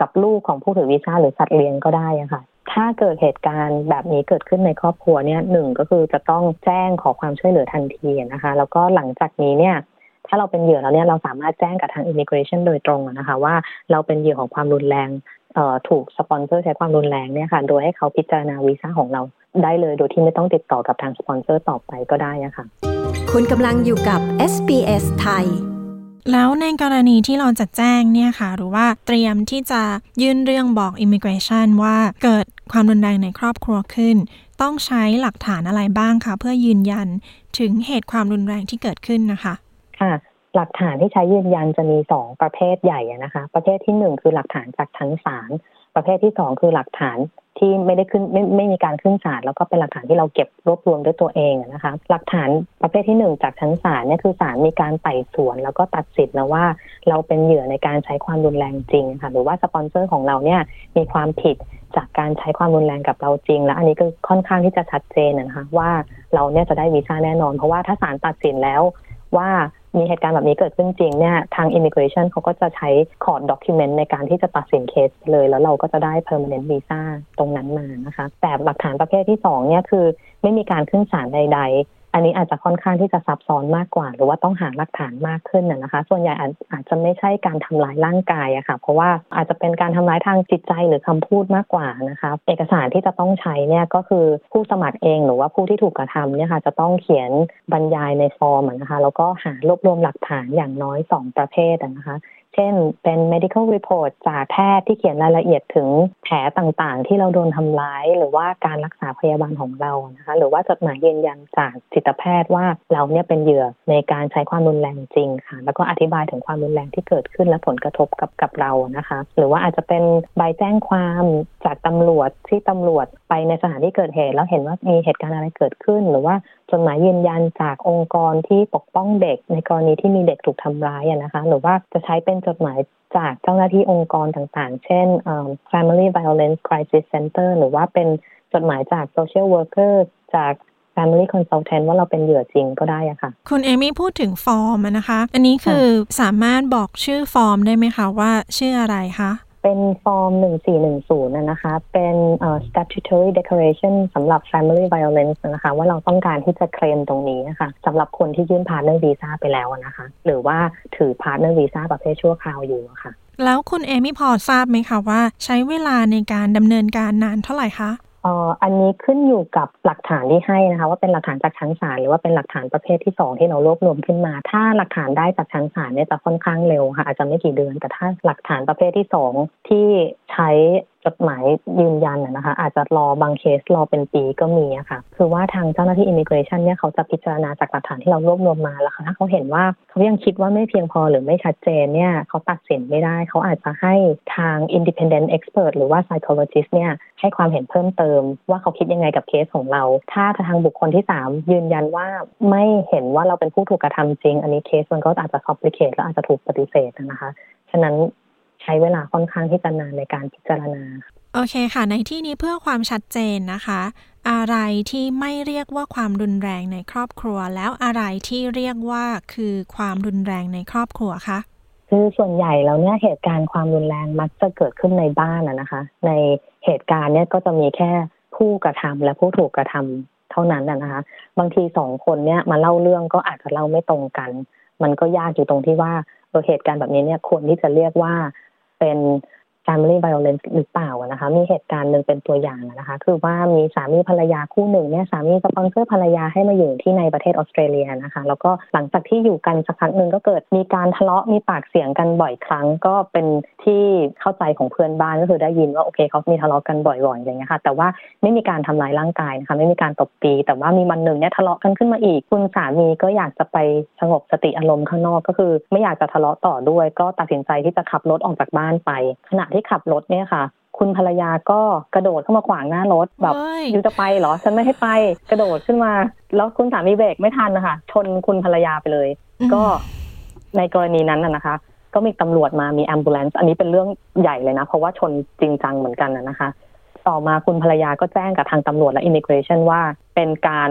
กับลูกของผู้ถือวีซ่าหรือสัตว์เลี้ยงก็ได้ะค่ะ ถ้าเกิดเหตุการณ์แบบนี้เกิดขึ้นในครอบครัวเนี่ยหนึ่งก็คือจะต้องแจ้งขอความช่วยเหลือทันทีนะคะ แล้วก็หลังจากนี้เนี่ยถ้าเราเป็นเหยื่อแล้วเนี่ยเราสามารถแจ้งกับทาง immigration โดยตรงนะคะว่าเราเป็นเหยื่อของความรุนแรงเอ่อถูกสปอนเซอร์ใช้ความรุนแรงเนี่ยค่ะโดยให้เขาพิจารณาวีซ่าของเราได้เลย โดยที่ไม่ต้องติดต่อกับทางสปอนเซอร์ต่อไปก็ได้อะค่ะคุณกำลังอยู่กับ SBS ไทยแล้วในกรณีที่เราจะแจ้งเนี่ยค่ะ หรือว่าเตรียมที่จะยื่นเรื่องบอก Immigration ว่าเกิด ความรุนแรงในครอบครัวขึ้น ต้องใช้หลักฐานอะไรบ้างคะเพื่อยืนยันถึงเหตุความรุนแรงที่เกิดขึ้นนะคะค่ะหลักฐานที่ใช้ยืนยันจะมีสองประเภทใหญ่นะคะ ประเภทที่หนึ่งคือหลักฐานจากชั้นศาล ประเภทที่สองคือหลักฐานที่ไม่ได้ขึ้นไม่ไม่มีการขึ้นศาลแล้วก็เป็นหลักฐานที่เราเก็บรวบรวมด้วยตัวเองนะคะหลักฐานประเภทที่หนึ่งจากชั้นศาลเนี่ยคือศาลมีการไต่สวน แล้วก็ตัดสินแล้วว่าเราเป็นเหยื่อในการใช้ความรุนแรงจริงค่ะหรือว่าสปอนเซอร์ของเราเนี่ยมีความผิดจากการใช้ความรุนแรงกับเราจริง และอันนี้ก็ค่อนข้างที่จะชัดเจนนะคะว่าเราเนี่ยจะได้วีซ่าแน่นอน เพราะว่าถ้าศาลตัดสินแล้วว่า มีเหตุการณ์แบบนี้เกิดขึ้นจริงเนี่ยทาง immigration เขาก็จะใช้ court document ในการที่จะตัดสินเคสเลย แล้วเราก็จะได้ permanent visa ตรงนั้นมานะคะ แต่หลักฐานประเภทที่สองเนี่ยคือไม่มีการขึ้นศาลใดๆ อันนี้อาจจะค่อนข้างที่จะซับซ้อนมากกว่า หรือว่าต้องหาหลักฐานมากขึ้นนะนะคะ ส่วนใหญ่อาจจะไม่ใช่การทำร้ายร่างกายอะค่ะ เพราะว่าอาจจะเป็นการทำร้ายทางจิตใจหรือคำพูดมากกว่านะคะ เอกสารที่จะต้องใช้เนี่ยก็คือผู้สมัครเองหรือว่าผู้ที่ถูกกระทำเนี่ยค่ะจะต้องเขียนบรรยายในฟอร์มนะคะ แล้วก็หารวบรวมหลักฐานอย่างน้อย 2 ประเภทนะคะ เช่น เป็น medical report จากแพทย์ที่เขียนรายละเอียดถึงแผลต่างๆ ที่เราโดนทำร้าย หรือว่าการรักษาพยาบาลของเรานะคะ หรือว่าจดหมายยืนยันจากจิตแพทย์ว่าเราเนี่ยเป็นเหยื่อในการใช้ความรุนแรงจริงค่ะ แล้วก็อธิบายถึงความรุนแรงที่เกิดขึ้นและผลกระทบกับกับเรานะคะ หรือว่าอาจจะเป็นใบแจ้งความจากตำรวจที่ตำรวจไปในสถานที่เกิดเหตุแล้วเห็นว่ามีเหตุการณ์อะไรเกิดขึ้น หรือว่า จดหมายยืนยันจากองค์กรที่ปกป้องเด็ก ในกรณีที่มีเด็กถูกทำร้ายอะนะคะ หรือว่าจะใช้เป็นจดหมายจากเจ้าหน้าที่องค์กรต่างๆ เช่น Family Violence Crisis Center หรือว่าเป็นจดหมายจาก Social Worker จาก Family Consultant ว่าเราเป็นเหยื่อจริงก็ได้อะค่ะ คุณเอมี่พูดถึงฟอร์มอะนะคะ อันนี้คือสามารถบอกชื่อฟอร์มได้ไหมคะว่าชื่ออะไรคะ เป็นฟอร์ม 1410นะนะคะ เป็น statutory declaration สำหรับ family violence นะคะ ว่าเราต้องการที่จะเคลมตรงนี้นะคะสำหรับคนที่ยื่น partner visa ไปแล้วนะคะ หรือว่าถือ partner visa ประเภทชั่วคราวอยู่ะค่ะแล้วคุณเอมี่พอทราบไหมคะว่าใช้เวลาในการดำเนินการนานเท่าไหร่คะ อันนี้ขึ้นอยู่กับหลักฐานที่ให้นะคะ ว่าเป็นหลักฐานจากชั้นศาลหรือว่าเป็นหลักฐานประเภทที่สองที่เรารวบรวมขึ้นมา ถ้าหลักฐานได้จากชั้นศาลเนี่ยจะค่อนข้างเร็วค่ะอาจจะไม่กี่เดือนแต่ถ้าหลักฐานประเภทที่สองที่ใช้จดหมายยืนยันนะคะ อาจจะรอบางเคสรอเป็นปีก็มีอะค่ะ คือว่าทางเจ้าหน้าที่อิมิเกรชันเนี่ยเขาจะพิจารณาจากหลักฐานที่เรารวบรวมมาแล้วถ้าเขาเห็นว่าเขายังคิดว่าไม่เพียงพอหรือไม่ชัดเจนเนี่ยเขาตัดสินไม่ได้ เขาอาจจะให้ทาง independent expert หรือว่า psychologist เนี่ยให้ความเห็นเพิ่มเติม ว่าเขาคิดยังไงกับเคสของเรา ถ้าทางบุคคลที่ 3 ยืนยันว่าไม่เห็นว่าเราเป็นผู้ถูกกระทำจริง อันนี้เคสมันก็อาจจะ complicate และอาจจะถูกปฏิเสธนะคะฉะนั้น ช้เวลาค่อนข้างที่จะนานในการพิจารณา โอเคค่ะ ในที่นี้เพื่อความชัดเจนนะคะ อะไรที่ไม่เรียกว่าความรุนแรงในครอบครัว แล้วอะไรที่เรียกว่าคือความรุนแรงในครอบครัวคะคือส่วนใหญ่แล้วเนี่ยเหตุการณ์ความรุนแรงมักจะเกิดขึ้นในบ้านนะคะ ในเหตุการณ์เนี่ยก็จะมีแค่ผู้กระทำและผู้ถูกกระทำเท่านั้นนะคะ บางทีสองคนเนี่ยมาเล่าเรื่องก็อาจจะเล่าไม่ตรงกัน มันก็ยากอยู่ตรงที่ว่าเออเหตุการณ์แบบนี้เนี่ยควรที่จะเรียกว่า เป็น family violence หรือเปล่านะคะ มีเหตุการณ์หนึ่งเป็นตัวอย่างนะคะ คือว่ามีสามีภรรยาคู่หนึ่งเนี่ยสามีสปอนเซอร์ภรรยาให้มาอยู่ที่ในประเทศออสเตรเลียนะคะ แล้วก็หลังจากที่อยู่กันสักพักหนึ่งก็เกิดมีการทะเลาะมีปากเสียงกันบ่อยครั้ง ก็เป็นที่เข้าใจของเพื่อนบ้านก็คือได้ยินว่าโอเคเขามีทะเลาะกันบ่อยๆอย่างเงี้ยค่ะ แต่ว่าไม่มีการทำร้ายร่างกายนะคะ ไม่มีการตบตี แต่ว่ามีวันหนึ่งเนี่ยทะเลาะกันขึ้นมาอีก คุณสามีก็อยากจะไปสงบสติอารมณ์ข้างนอกก็คือ ไม่อยากจะทะเลาะต่อด้วย ก็ตัดสินใจที่จะขับรถออกจากบ้านไป ขณะที่ขับรถเนี่ยค่ะ คุณภรรยาก็กระโดดเข้ามาขวางหน้ารถแบบ you จะไปเหรอ ฉันไม่ให้ไปกระโดดขึ้นมา แล้วคุณสามีเบรกไม่ทันนะคะชนคุณภรรยาไปเลย ก็ในกรณีนั้นน่ะนะคะ ก็มีตำรวจมามี ambulance อันนี้เป็นเรื่องใหญ่เลยนะ เพราะว่าชนจริงจังเหมือนกันนะคะ ต่อมาคุณภรรยาก็แจ้งกับทางตำรวจและ immigration ว่าเป็นการ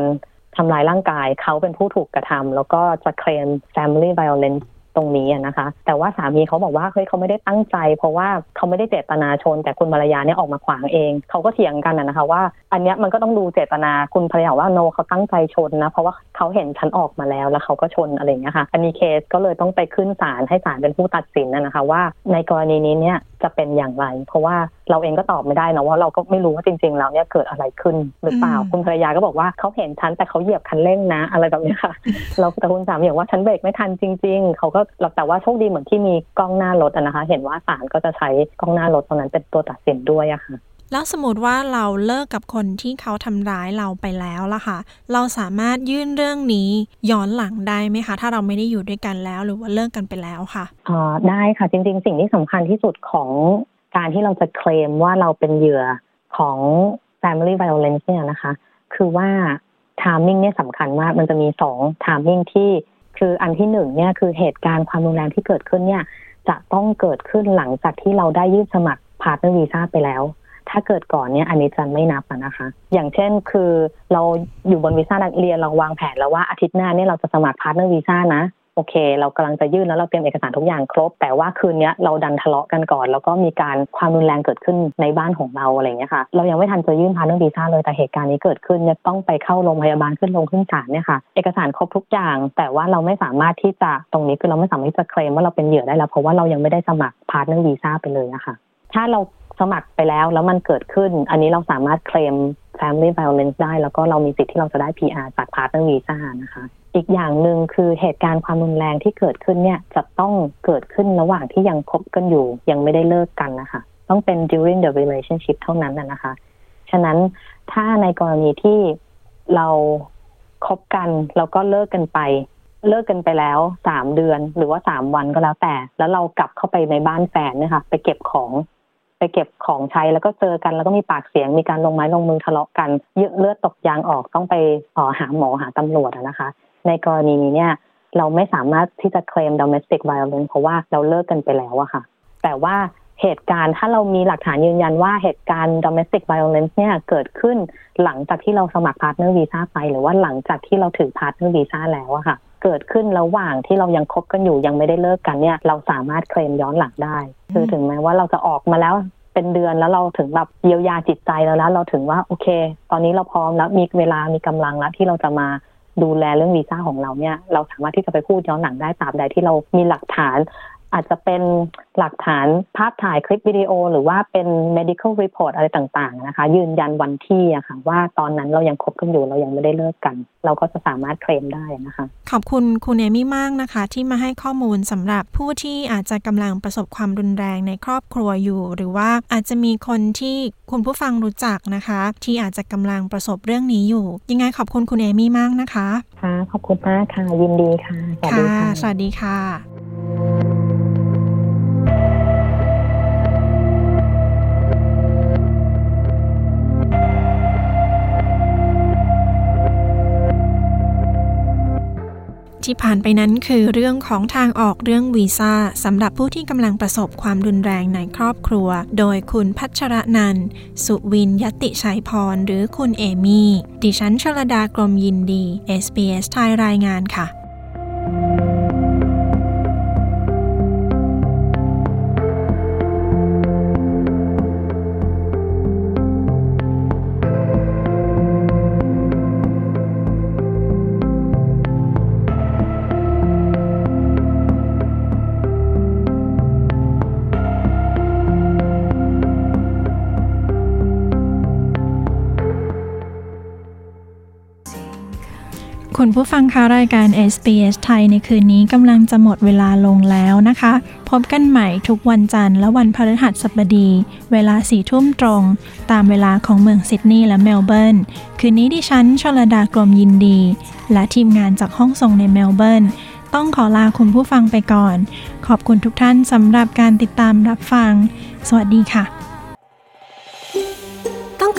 ทำลายร่างกายเขาเป็นผู้ถูกกระทำแล้วก็จะเคลม family violence ต รงนี้นะคะ แต่ว่าสามีเขาบอกว่าเฮ้ยเขาไม่ได้ตั้งใจ เพราะว่าเขาไม่ได้เจตนาชน แต่คุณภรรยาเนี่ยออกมาขวางเองเขาก็เถียงกันนะคะว่า อันเนี้ยมันก็ต้องดูเจตนาคุณภรรยาว่าโนเขาตั้งใจชนนะเพราะว่าเขาเห็นฉันออกมาแล้วแล้วเขาก็ชนอะไรเงี้ยค่ะอันนี้เคสก็เลยต้องไปขึ้นศาลให้ศาลเป็นผู้ตัดสินนะคะว่า ในกรณีนี้เนี่ยจะเป็นอย่างไร เพราะว่าเราเองก็ตอบไม่ได้นะว่าเราก็ไม่รู้ว่าจริง ๆ แล้วเนี่ยเกิดอะไรขึ้นหรือเปล่าคุณภรรยาก็บอกว่าเขาเห็นฉันแต่เขาเหยียบคันเร่งนะ อะไรแบบนี้ค่ะ เราแต่คุณสามีบอกว่าฉันเบรกไม่ทันจริง ๆเขาก็แต่ว่าโชคดีเหมือนที่มีกล้องหน้ารถนะคะ เห็นว่าศาลก็จะใช้กล้องหน้ารถตรงนั้นเป็นตัวตัดสินด้วยอะค่ะ แล้วสมมติว่าเราเลิกกับคนที่เขาทำร้ายเราไปแล้วล่ะค่ะ เราสามารถยื่นเรื่องนี้ย้อนหลังได้ไหมคะ ถ้าเราไม่ได้อยู่ด้วยกันแล้วหรือว่าเลิกกันไปแล้วค่ะอ่าได้ค่ะจริง ๆ สิ่งที่สำคัญที่สุดของการที่เราจะเคลมว่าเราเป็นเหยื่อของ family violence เนี่ยนะคะ คือว่า timing เนี่ยสำคัญมากมันจะมีสอง timing ที่คืออันที่หนึ่งเนี่ยคือเหตุการณ์ความรุนแรงที่เกิดขึ้นเนี่ยจะต้องเกิดขึ้นหลังจากที่เราได้ยื่นสมัคร partner visa ไปแล้ว ถ้าเกิดก่อนเนี่ยอันนี้จะไม่นับนะคะ อย่างเช่นคือเราอยู่บนวีซ่านักเรียนเราวางแผนแล้วว่าอาทิตย์หน้าเนี่ยเราจะสมัคร partner visa นะโอเค เรากำลังจะยื่นแล้วเราเตรียมเอกสารทุกอย่างครบ แต่ว่าคืนนี้เราดันทะเลาะกันก่อน แล้วก็มีการความรุนแรงเกิดขึ้นในบ้านของเราอะไรเงี้ยค่ะ เรายังไม่ทันจะยื่น partner visa เลยแต่เหตุการณ์นี้เกิดขึ้นเนี่ยต้องไปเข้าโรงพยาบาลขึ้นโรงขึ้นศาลเนี่ยค่ะ เอกสารครบทุกอย่าง แต่ว่าเราไม่สามารถที่จะตรงนี้คือเราไม่สามารถที่จะเคลมว่าเราเป็นเหยื่อได้แล้วเพราะว่าเรายังไม่ได้สมัคร partner visa ไปเลยนะคะถ้าเรา สมัครไปแล้ว แล้วมันเกิดขึ้น อันนี้เราสามารถเคลม family violence ได้ แล้วก็เรามีสิทธิ์ที่เราจะได้ PR จาก partner visa นะคะ อีกอย่างหนึ่งคือเหตุการณ์ความรุนแรงที่เกิดขึ้นเนี่ยจะต้องเกิดขึ้นระหว่างที่ยังคบกันอยู่ ยังไม่ได้เลิกกันนะคะ ต้องเป็น during the relationship เท่านั้นนะคะ ฉะนั้นถ้าในกรณีที่เราคบกันแล้วก็เลิกกันไปเลิกกันไปแล้วสามเดือนหรือว่าสามวันก็แล้วแต่ แล้วเรากลับเข้าไปในบ้านแฟนเนี่ยค่ะไปเก็บของ ไปเก็บของใช้แล้วก็เจอกันแล้วก็มีปากเสียงมีการลงไม้ลงมือทะเลาะกันเยอะเลือดตกยางออกต้องไปออหาหมอหาตำรวจนะคะ ในกรณีนี้เนี่ยเราไม่สามารถที่จะเคลม domestic violence เพราะว่าเราเลิกกันไปแล้วอะค่ะ แต่ว่าเหตุการณ์ถ้าเรามีหลักฐานยืนยันว่าเหตุการณ์ domestic violence เนี่ยเกิดขึ้นหลังจากที่เราสมัคร partner visa ไป หรือว่าหลังจากที่เราถือ partner visa แล้วอะค่ะ เกิดขึ้นระหว่างที่เรายังคบกันอยู่ยังไม่ได้เลิกกันเนี่ย เราสามารถเคลมย้อนหลังได้ คือถึงแม้ว่าเราจะออกมาแล้วเป็นเดือนแล้วเราถึงแบบเยียวยาจิตใจแล้วแล้วเราถึงว่าโอเค ตอนนี้เราพร้อมแล้วมีเวลามีกำลังแล้วที่เราจะมาดูแลเรื่องวีซ่าของเราเนี่ย เราสามารถที่จะไปพูดย้อนหลังได้ตราบใดที่เรามีหลักฐาน อาจจะเป็นหลักฐานภาพถ่ายคลิปวิดีโอ หรือว่าเป็น medical report อะไรต่างๆนะคะ ยืนยันวันที่อะค่ะ ว่าตอนนั้นเรายังคบกันอยู่เรายังไม่ได้เลิกกัน เราก็จะสามารถเคลมได้นะคะ ขอบคุณคุณเอมี่มากนะคะ ที่มาให้ข้อมูลสำหรับผู้ที่อาจจะกำลังประสบความรุนแรงในครอบครัวอยู่ หรือว่าอาจจะมีคนที่คุณผู้ฟังรู้จักนะคะ ที่อาจจะกำลังประสบเรื่องนี้อยู่ ยังไงขอบคุณคุณเอมี่มากนะคะค่ะขอบคุณมากค่ะยินดีค่ะสวัสดีค่ะสวัสดีค่ะ ที่ผ่านไปนั้นคือเรื่องของทางออกเรื่องวีซ่าสำหรับผู้ที่กำลังประสบความรุนแรงในครอบครัว โดยคุณพัชรนัน สุวินยติชัยพร หรือคุณเอมี่ ดิฉันชลดากรมยินดี SBS ไทยรายงานค่ะ คุณผู้ฟังคะรายการ SBS ไทยในคืนนี้กำลังจะหมดเวลาลงแล้วนะคะ พบกันใหม่ทุกวันจันทร์และวันพฤหัสบดี เวลาสี่ทุ่มตรง ตามเวลาของเมืองซิดนีย์และเมลเบิร์น คืนนี้ดิฉันชลดากรมยินดี และทีมงานจากห้องส่งในเมลเบิร์น ต้องขอลาคุณผู้ฟังไปก่อน ขอบคุณทุกท่านสำหรับการติดตามรับฟัง สวัสดีค่ะ